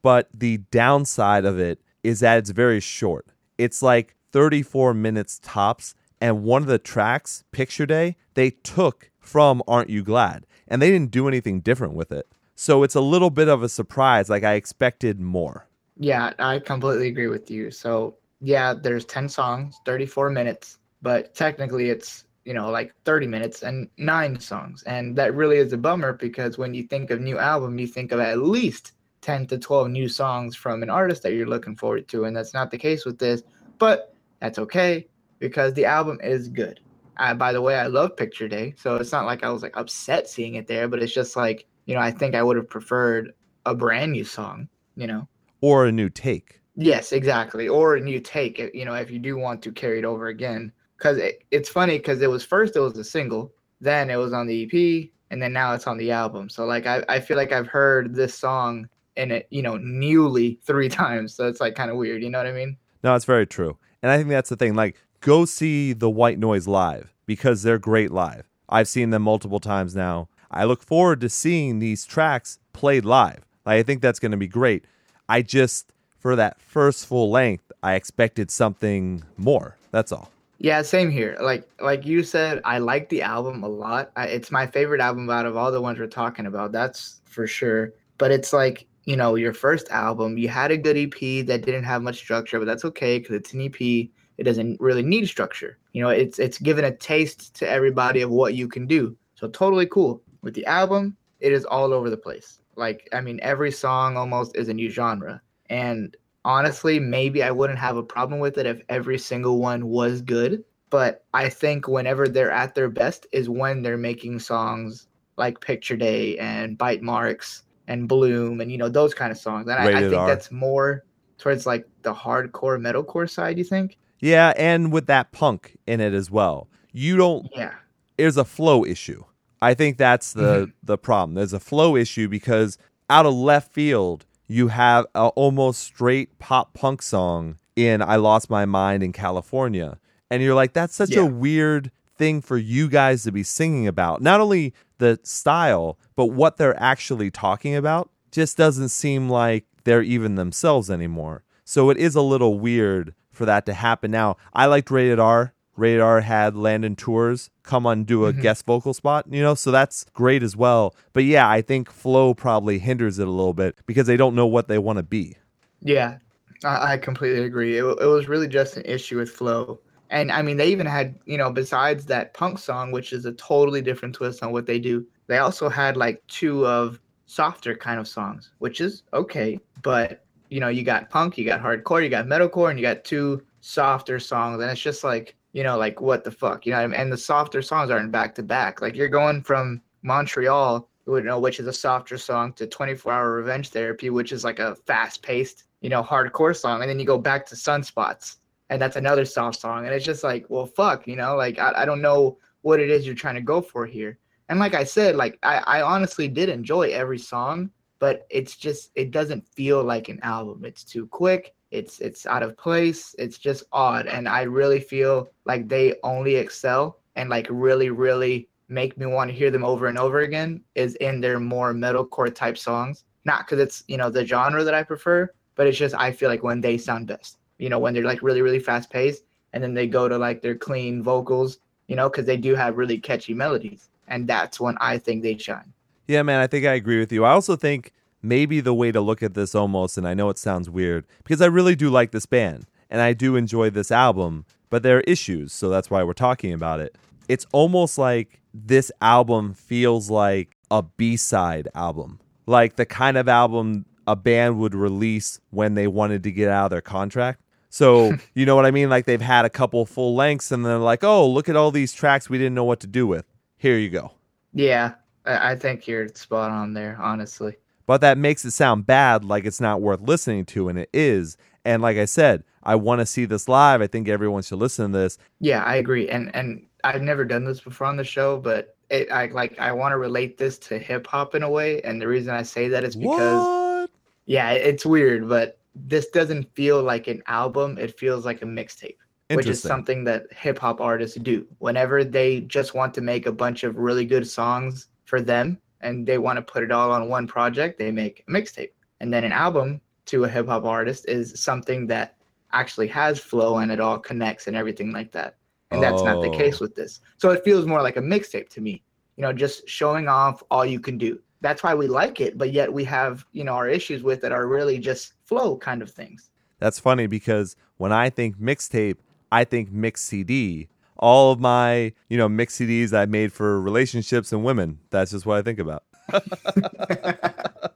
but the downside of it is that it's very short. It's like 34 minutes tops. And one of the tracks, Picture Day, they took from Aren't You Glad? And they didn't do anything different with it. So it's a little bit of a surprise. Like I expected more. Yeah, I completely agree with you. So, yeah, there's 10 songs, 34 minutes, but technically it's, you know, like 30 minutes and nine songs. And that really is a bummer because when you think of new album, you think of at least 10 to 12 new songs from an artist that you're looking forward to. And that's not the case with this, but that's okay because the album is good. Uh, by the way, I love Picture Day. So it's not like I was like upset seeing it there, but it's just like, you know, I think I would have preferred a brand new song, you know? Or a new take. Yes, exactly. Or a new take, you know, if you do want to carry it over again. Because it, it's funny because it was first it was a single, then it was on the EP, and then now it's on the album. So like I, I feel like I've heard this song in it, you know, newly three times. So it's like kind of weird. You know what I mean? No, it's very true. And I think that's the thing. Like, go see the White Noise live because they're great live. I've seen them multiple times now. I look forward to seeing these tracks played live. Like, I think that's going to be great. I just, for that first full length, I expected something more. That's all. Yeah, same here. Like like you said, I like the album a lot. I, it's my favorite album out of all the ones we're talking about. That's for sure. But it's like you know your first album. You had a good EP that didn't have much structure, but that's okay because it's an EP. It doesn't really need structure. You know, it's it's given a taste to everybody of what you can do. So totally cool. With the album, it is all over the place. Like I mean, every song almost is a new genre. And honestly, maybe I wouldn't have a problem with it if every single one was good. But I think whenever they're at their best is when they're making songs like Picture Day and Bite Marks and Bloom and you know those kind of songs. And I, I think R. that's more towards like the hardcore metalcore side. You think? Yeah, and with that punk in it as well. You don't Yeah. there's a flow issue. I think that's the mm-hmm. the problem. There's a flow issue because out of left field, you have a almost straight pop punk song in "I Lost My Mind in California," and you're like, that's such Yeah. a weird thing for you guys to be singing about. Not only the style, but what they're actually talking about just doesn't seem like they're even themselves anymore. So it is a little weird for that to happen. Now, I liked Rated R. Rated R had Landon Tewers come on do a mm-hmm. guest vocal spot, you know, so that's great as well. But yeah, I think flow probably hinders it a little bit because they don't know what they want to be. Yeah, I, I completely agree. It, it was really just an issue with flow. And I mean, they even had, you know, besides that punk song, which is a totally different twist on what they do, they also had like two of softer kind of songs, which is okay. But, you know, you got punk, you got hardcore, you got metalcore, and you got two softer songs. And it's just like, you know, like what the fuck, you know? I mean? And the softer songs aren't back to back. Like you're going from Montreal, you know, which is a softer song, to 24 Hour Revenge Therapy, which is like a fast paced, you know, hardcore song. And then you go back to Sunspots, and that's another soft song. And it's just like, well, fuck, you know, like I, I don't know what it is you're trying to go for here. And like I said, like I, I honestly did enjoy every song, but it's just it doesn't feel like an album. It's too quick. It's it's out of place. It's just odd. And I really feel like they only excel and like really, really make me want to hear them over and over again is in their more metalcore type songs. Not because it's, you know, the genre that I prefer, but it's just I feel like when they sound best. You know, when they're like really, really fast paced and then they go to like their clean vocals, you know, because they do have really catchy melodies. And that's when I think they shine. Yeah, man, I think I agree with you. I also think maybe the way to look at this almost, and I know it sounds weird, because I really do like this band and I do enjoy this album, but there are issues, so that's why we're talking about it. It's almost like this album feels like a B side album, like the kind of album a band would release when they wanted to get out of their contract. So, you know what I mean? Like they've had a couple full lengths and they're like, oh, look at all these tracks we didn't know what to do with. Here you go. Yeah, I, I think you're spot on there, honestly. But that makes it sound bad, like it's not worth listening to, and it is. And like I said, I want to see this live. I think everyone should listen to this. Yeah, I agree. And and I've never done this before on the show, but it, I like I want to relate this to hip hop in a way. And the reason I say that is because What? yeah, it's weird, but this doesn't feel like an album. It feels like a mixtape, which is something that hip hop artists do. Whenever they just want to make a bunch of really good songs for them and they want to put it all on one project, they make a mixtape. And then an album to a hip hop artist is something that actually has flow and it all connects and everything like that. And that's not the Oh. case with this. So it feels more like a mixtape to me. You know, just showing off all you can do. That's why we like it, but yet we have, you know, our issues with it are really just flow kind of things. That's funny because when I think mixtape, I think mix CD. All of my, you know, mix CDs I made for relationships and women. That's just what I think about.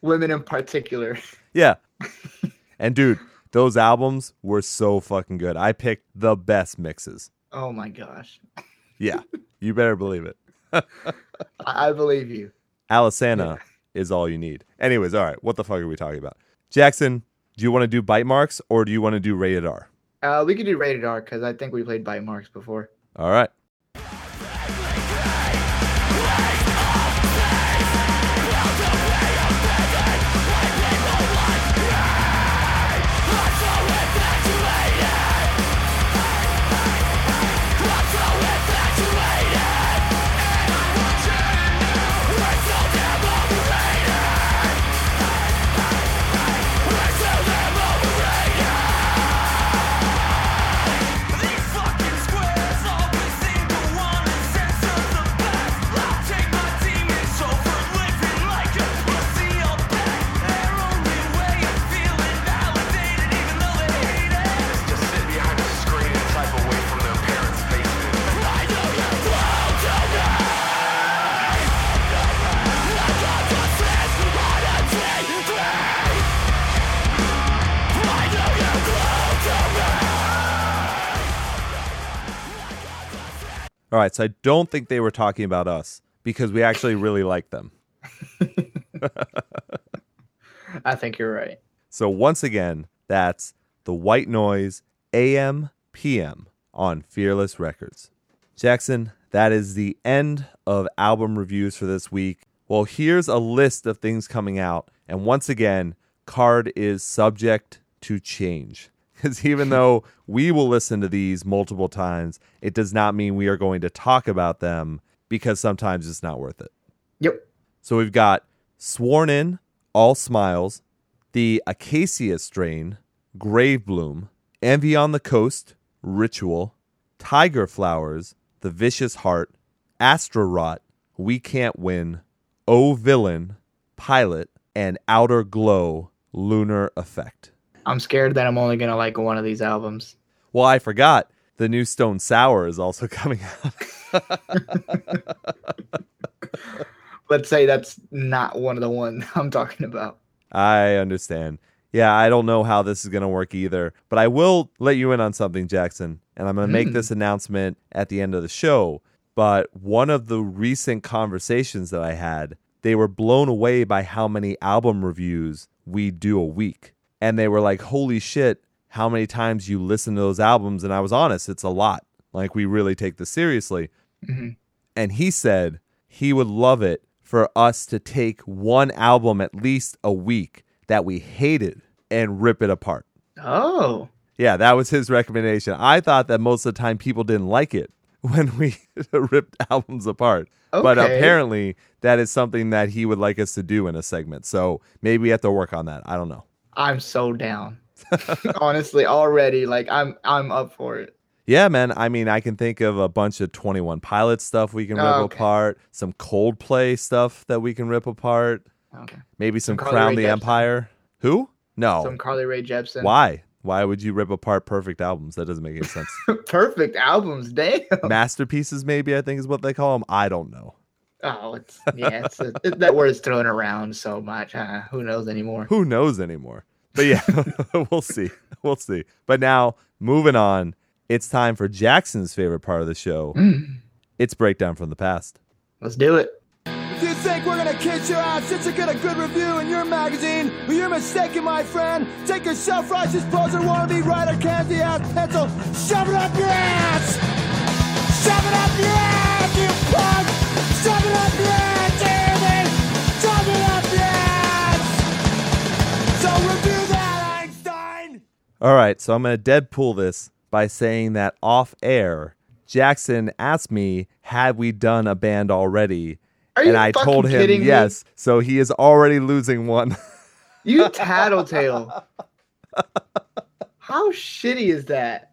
Women in particular. Yeah. and dude, those albums were so fucking good. I picked the best mixes. Oh my gosh. Yeah. you better believe it. I, believe you. Alisana is all you need. Anyways, all right. What the fuck are we talking about? Jackson, do you want to do bite marks or do you want to do rated R? Uh, we could do rated R because I think we played bite marks before. All right. Right. So I don't think they were talking about us because we actually really like them. I think you're right. So once again, that's the White Noise AM PM on Fearless Records. Jackson, that is the end of album reviews for this week. Well, here's a list of things coming out. And once again, card is subject to change. Because even though we will listen to these multiple times, it does not mean we are going to talk about them because sometimes it's not worth it. Yep. So we've got Sworn In, All Smiles, The Acacia Strain, Grave Bloom, Envy on the Coast, Ritual, Tiger Flowers, The Vicious Heart, Astra Rot, We Can't Win, O Villain, Pilot, and Outer Glow, Lunar Effect. I'm scared that I'm only gonna like one of these albums. Well, I forgot the new Stone Sour is also coming out. Let's say that's not one of the ones I'm talking about. I understand. Yeah, I don't know how this is going to work either, but I will let you in on something, Jackson. And I'm going to make hmm. this announcement at the end of the show. But one of the recent conversations that I had, they were blown away by how many album reviews we do a week. And they were like, holy shit, how many times you listen to those albums? And I was honest, it's a lot. Like, we really take this seriously. Mm-hmm. And he said he would love it for us to take one album at least a week that we hated and rip it apart. Oh, Yeah, that was his recommendation. I thought that most of the time people didn't like it when we ripped albums apart. But apparently that is something that he would like us to do in a segment. So maybe we have to work on that. I don't know. I'm so down. Honestly, already, like I'm I'm up for it. Yeah, man. I mean, I can think of a bunch of 21 Pilot stuff we can rip Oh, okay. apart, some Coldplay stuff that we can rip apart, Okay. maybe some, Some Crown Rae the Jepsen. Empire. Who? No. Some Carly Rae Jepsen. Why? Why would you rip apart perfect albums? That doesn't make any sense. Perfect albums, damn. Masterpieces, maybe, I think is what they call them. I don't know. Oh, it's yeah, it's a, it, that word's thrown around so much. Uh, who knows anymore? Who knows anymore? But yeah, we'll see. We'll see. But now, moving on, it's time for Jackson's favorite part of the show. Mm, It's Breakdown from the Past. let's do it. If you think we're gonna kiss your ass just to get a good review in your magazine, well, you're mistaken, my friend. Take your self-righteous poser wannabe writer candy ass pencil, shove it up your ass! Shove it up your ass, you punk! All right, so I'm going to Deadpool this by saying that off air, Jackson asked me, had we done a band already? Are and I told him kidding me? yes. So he is already losing one. You tattletale. How shitty is that?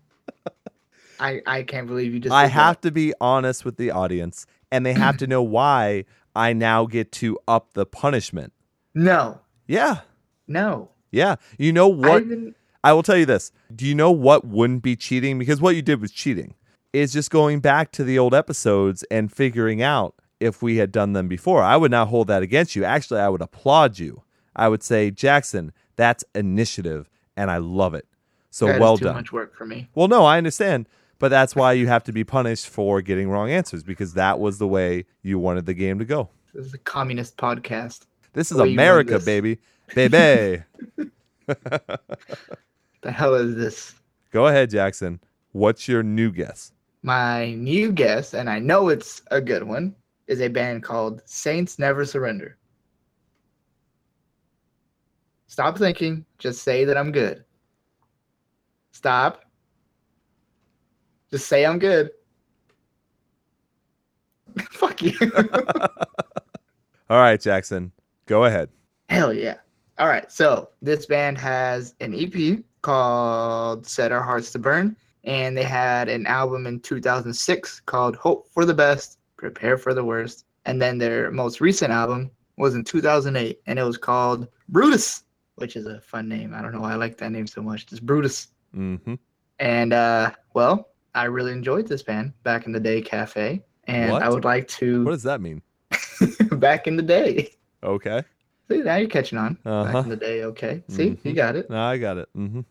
I I can't believe you just. I have that. to be honest with the audience, and they have to know why I now get to up the punishment. No, Yeah. no. Yeah. You know I what? I will tell you this. Do you know what wouldn't be cheating? Because what you did was cheating. Is just going back to the old episodes and figuring out if we had done them before. I would not hold that against you. Actually, I would applaud you. I would say, Jackson, that's initiative, and I love it. So that well too done. much work for me. Well, no, I understand, but that's why you have to be punished for getting wrong answers because that was the way you wanted the game to go. This is a communist podcast. This is The way you run America, this. baby. Baby. The hell is this? Go ahead, Jackson. What's your new guess? My new guess, and I know it's a good one, is a band called Saints Never Surrender. Stop thinking. Just say that I'm good. Stop. Just say I'm good. Fuck you. All right, Jackson. Go ahead. Hell yeah. All right. So this band has an EP called Set Our Hearts to Burn. And they had an album in 2006 called Hope for the Best, Prepare for the Worst. And then their most recent album was in 2008 and it was called Brutus, which is a fun name. I don't know why I like that name so much. Just Brutus. hmm And uh, well, I really enjoyed this band back in the day, Cafe. And What? I would like to What does that mean? back in the day. Okay. See, now you're catching on. Uh-huh. Back in the day, okay. See, you Mhm. got it. No, I got it. hmm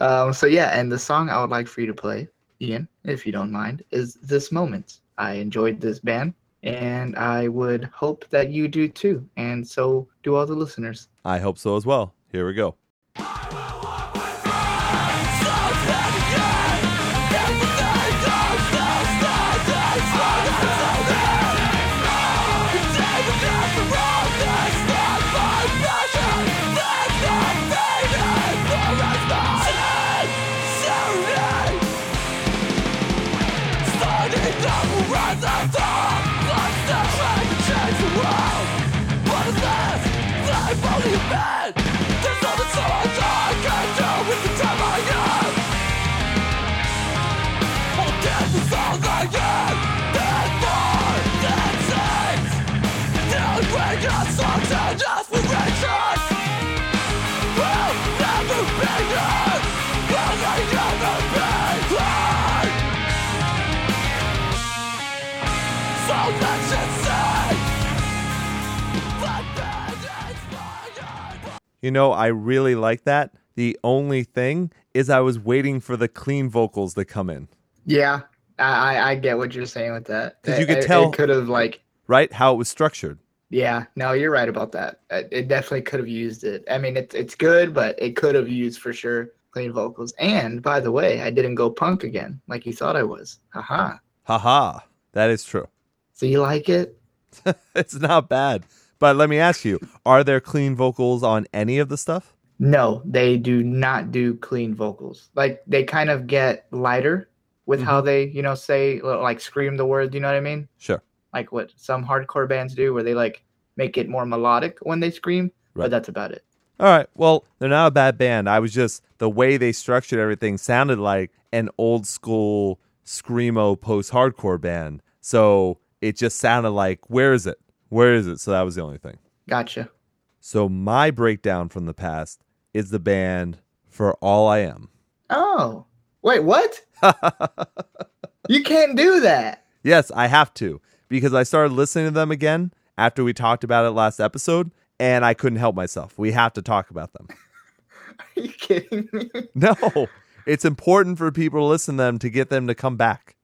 Um, so yeah, and the song I would like for you to play, Ian, if you don't mind, is "This Moment." I enjoyed this band, and I would hope that you do too, and so do all the listeners. I hope so as well. Here we go. You know, I really like that. The only thing is, I was waiting for the clean vocals to come in, Yeah, I I, I get what you're saying with that. Because you could tell- could have like right? How it was structured. yeah. No, you're right about that. It, it definitely could have used it. I mean, it's it's good, but it could have used for sure clean vocals. And by the way, I didn't go punk again like you thought I was. Haha. Haha. That is true. So you like it? It's not bad. But let me ask you are there clean vocals on any of the stuff? No, they do not do clean vocals. Like they kind of get lighter with Mm-hmm. how they, you know, say like scream the word. You know what I mean? Sure. Like what some hardcore bands do, where they like make it more melodic when they scream. Right. But that's about it. All right. Well, they're not a bad band. I was just the way they structured everything sounded like an old school screamo post hardcore band. So it just sounded like, where is it? Where is it? So that was the only thing. Gotcha. So my breakdown from the past is the band for All I Am. Oh, wait, what? you can't do that. Yes, I have to because I started listening to them again after we talked about it last episode and I couldn't help myself. We have to talk about them. Are you kidding me? No, it's important for people to listen to them to get them to come back.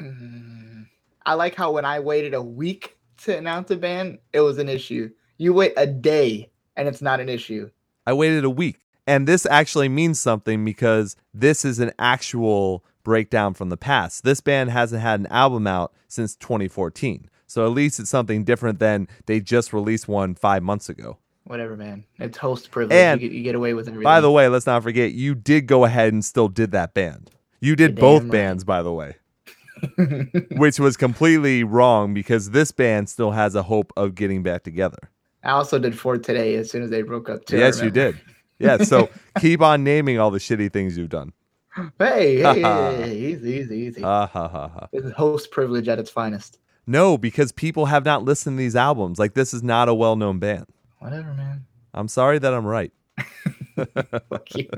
Mm. I like how when I waited a week to announce a band, it was an issue. You wait a day and it's not an issue. I waited a week. And this actually means something because this is an actual breakdown from the past. This band hasn't had an album out since 2014. So at least it's something different than they just released one five months ago. Whatever, man. It's host privilege. And, you, get, you get away with everything. By the way, let's not forget, you did go ahead and still did that band. You did You're both right. bands, by the way, which was completely wrong because this band still has a hope of getting back together. I also did four today as soon as they broke up. Too, yes, you did. Yeah, so keep on naming all the shitty things you've done. Hey, hey, hey, hey, easy, easy, easy. Ah, ha, ha, ha. Is host privilege at its finest. No, because people have not listened to these albums. Like, this is not a well known band. Whatever, man. I'm sorry that I'm right. Fuck you.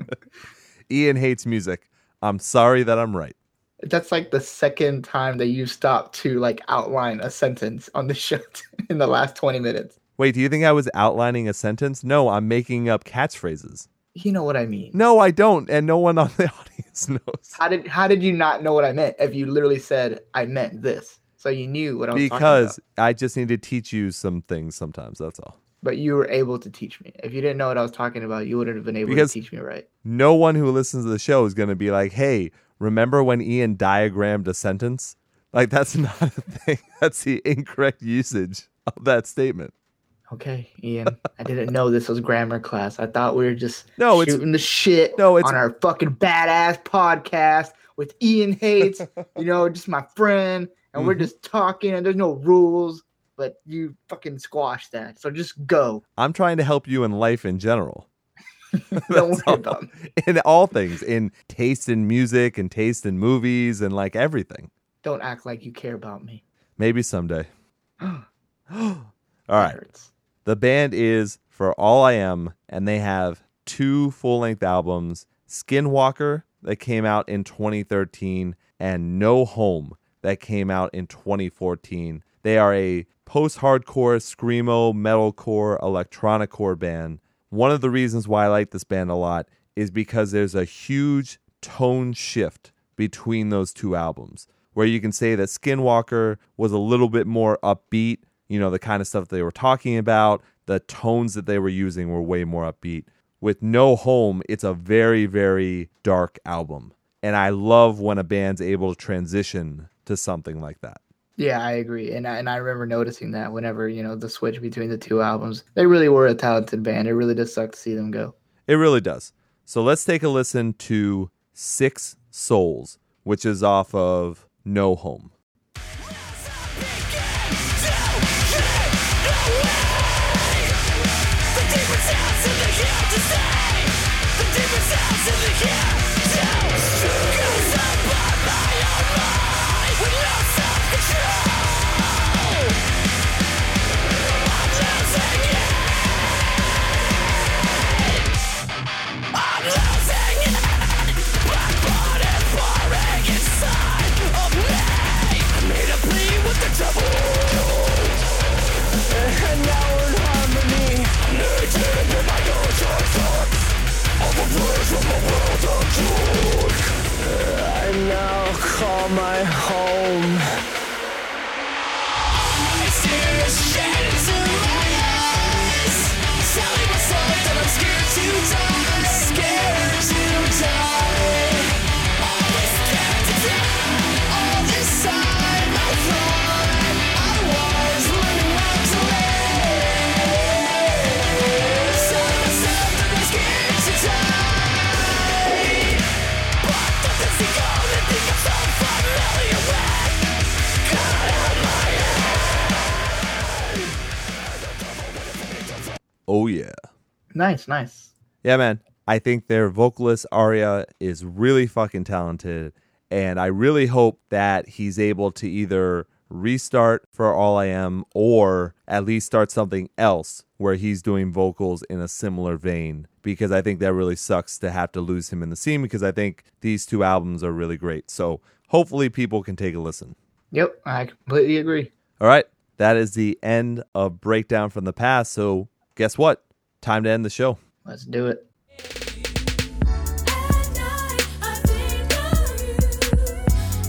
Ian hates music. I'm sorry that I'm right. That's like the second time that you stopped to like outline a sentence on the show in the last 20 minutes. Wait, do you think I was outlining a sentence? No, I'm making up catchphrases. You know what I mean. No, I don't, and no one on the audience knows. How did how did you not know what I meant if you literally said I meant this? So you knew what I was talking Because. I just need to teach you some things sometimes. That's all. But you were able to teach me. If you didn't know what I was talking about, you wouldn't have been able Because- to teach me right. No one who listens to the show is going to be like, hey, remember when Ian diagrammed a sentence? Like, that's not a thing. That's the incorrect usage of that statement. Okay, Ian. I didn't know this was grammar class. I thought we were just No, it's- shooting the shit No, it's- on our fucking badass podcast with Ian Hates, you know, just my friend, and we're Mhm. just talking and there's no rules, but you fucking squash that. So just go. I'm trying to help you in life in general. Don't worry all. about me. in all things, in taste in music and taste in movies and like everything. Don't act like you care about me. Maybe someday. all right. The band is For All I Am, and they have two full length albums Skinwalker, that came out in 2013, and No Home, that came out in 2014. They are a post hardcore, screamo, metalcore, electronic core band. One of the reasons why I like this band a lot is because there's a huge tone shift between those two albums, where you can say that Skinwalker was a little bit more upbeat, you know, the kind of stuff they were talking about, the tones that they were using were way more upbeat. With No Home, it's a very, very dark album. And I love when a band's able to transition to something like that. Yeah, I agree, and I, and I remember noticing that whenever you know the switch between the two albums, they really were a talented band. It really does suck to see them go. It really does. So let's take a listen to Six Souls, which is off of No Home. Now call my home. Nice, nice. Yeah, man. I think their vocalist Aria is really fucking talented, and I really hope that he's able to either restart for All I Am or at least start something else where he's doing vocals in a similar vein because I think that really sucks to have to lose him in the scene because I think these two albums are really great. So, hopefully people can take a listen. Yep, I completely agree. All right, that is the end of Breakdown from the Past. So, guess what? Time to end the show. Let's do it. At night, I think of you.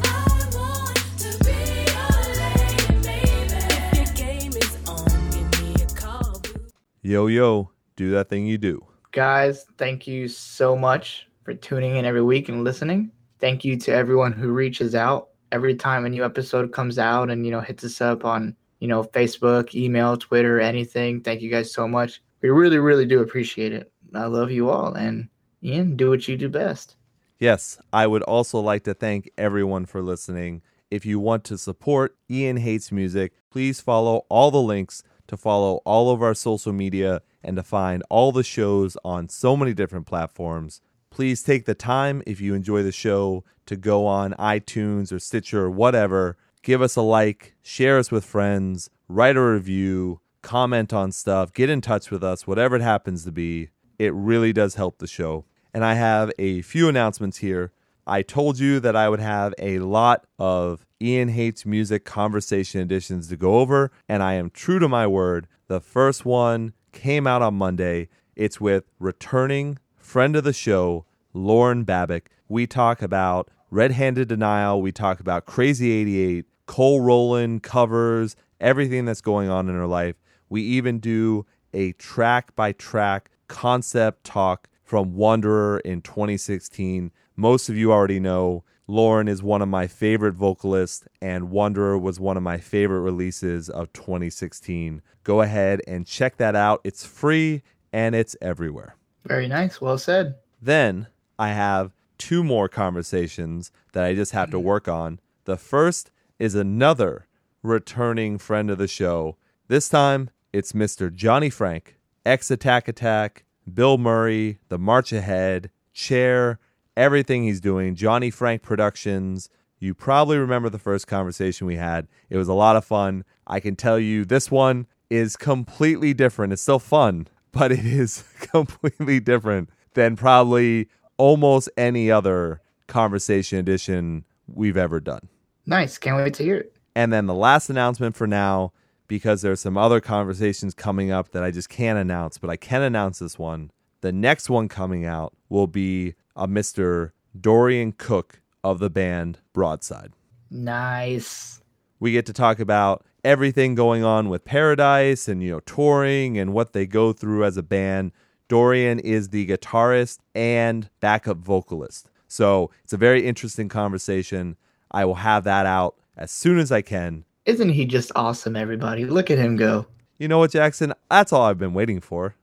I want to be your lady, baby. If your game is on, give me a call, boo. Yo, yo, do that thing you do. Guys, thank you so much for tuning in every week and listening. Thank you to everyone who reaches out every time a new episode comes out and you know hits us up on you know Facebook, email, Twitter, anything. Thank you guys so much. We really, really do appreciate it. I love you all, and Ian, do what you do best. Yes, I would also like to thank everyone for listening. If you want to support Ian Hates Music, please follow all the links to follow all of our social media and to find all the shows on so many different platforms. Please take the time, if you enjoy the show, to go on iTunes or Stitcher or whatever. Give us a like, share us with friends, write a review, comment on stuff, get in touch with us, whatever it happens to be. It really does help the show. And I have a few announcements here. I told you that I would have a lot of Ian Hates Music conversation editions to go over, and I am true to my word. The first one came out on Monday. It's with returning friend of the show, Lauren Babic. We talk about Red Handed Denial, we talk about Crazy 88, Cole Rolland covers, everything that's going on in her life. We even do a track by track concept talk from Wanderer in 2016. Most of you already know Lauren is one of my favorite vocalists, and Wanderer was one of my favorite releases of 2016. Go ahead and check that out. It's free and it's everywhere. Very nice. Well said. Then I have two more conversations that I just have to work on. The first is another returning friend of the show. This time it's Mr. Johnny Franck, ex Attack Attack, Bilmuri, The March Ahead, Chair, everything he's doing, Johnny Franck Productions. You probably remember the first conversation we had. It was a lot of fun. I can tell you this one is completely different. It's still fun, but it is completely different than probably almost any other conversation edition we've ever done. Nice. Can't wait to hear it. And then the last announcement for now, because there's some other conversations coming up that I just can't announce, but I can announce this one. The next one coming out will be a Mr. Dorian Cook of the band Broadside. Nice. We get to talk about everything going on with Paradise and you know touring and what they go through as a band. Dorian is the guitarist and backup vocalist. So, it's a very interesting conversation. I will have that out as soon as I can. Isn't he just awesome, everybody? Look at him go. You know what, Jackson? That's all I've been waiting for.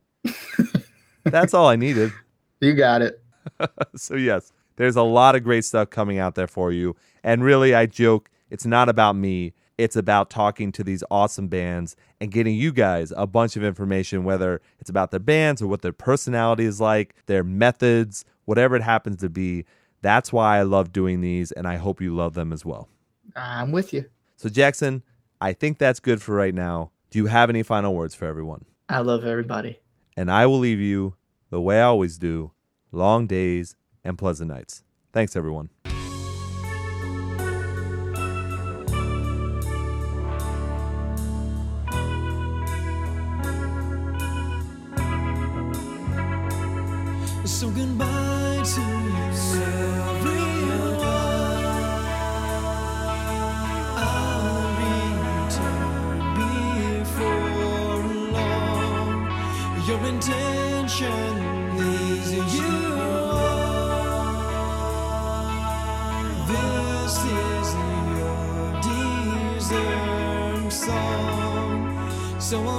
That's all I needed. You got it. so yes, there's a lot of great stuff coming out there for you. And really, I joke, it's not about me. It's about talking to these awesome bands and getting you guys a bunch of information, whether it's about their bands or what their personality is like, their methods, whatever it happens to be. That's why I love doing these, and I hope you love them as well. I'm with you. So, Jackson, I think that's good for right now. Do you have any final words for everyone? I love everybody. And I will leave you the way I always do long days and pleasant nights. Thanks, everyone. So goodbye to So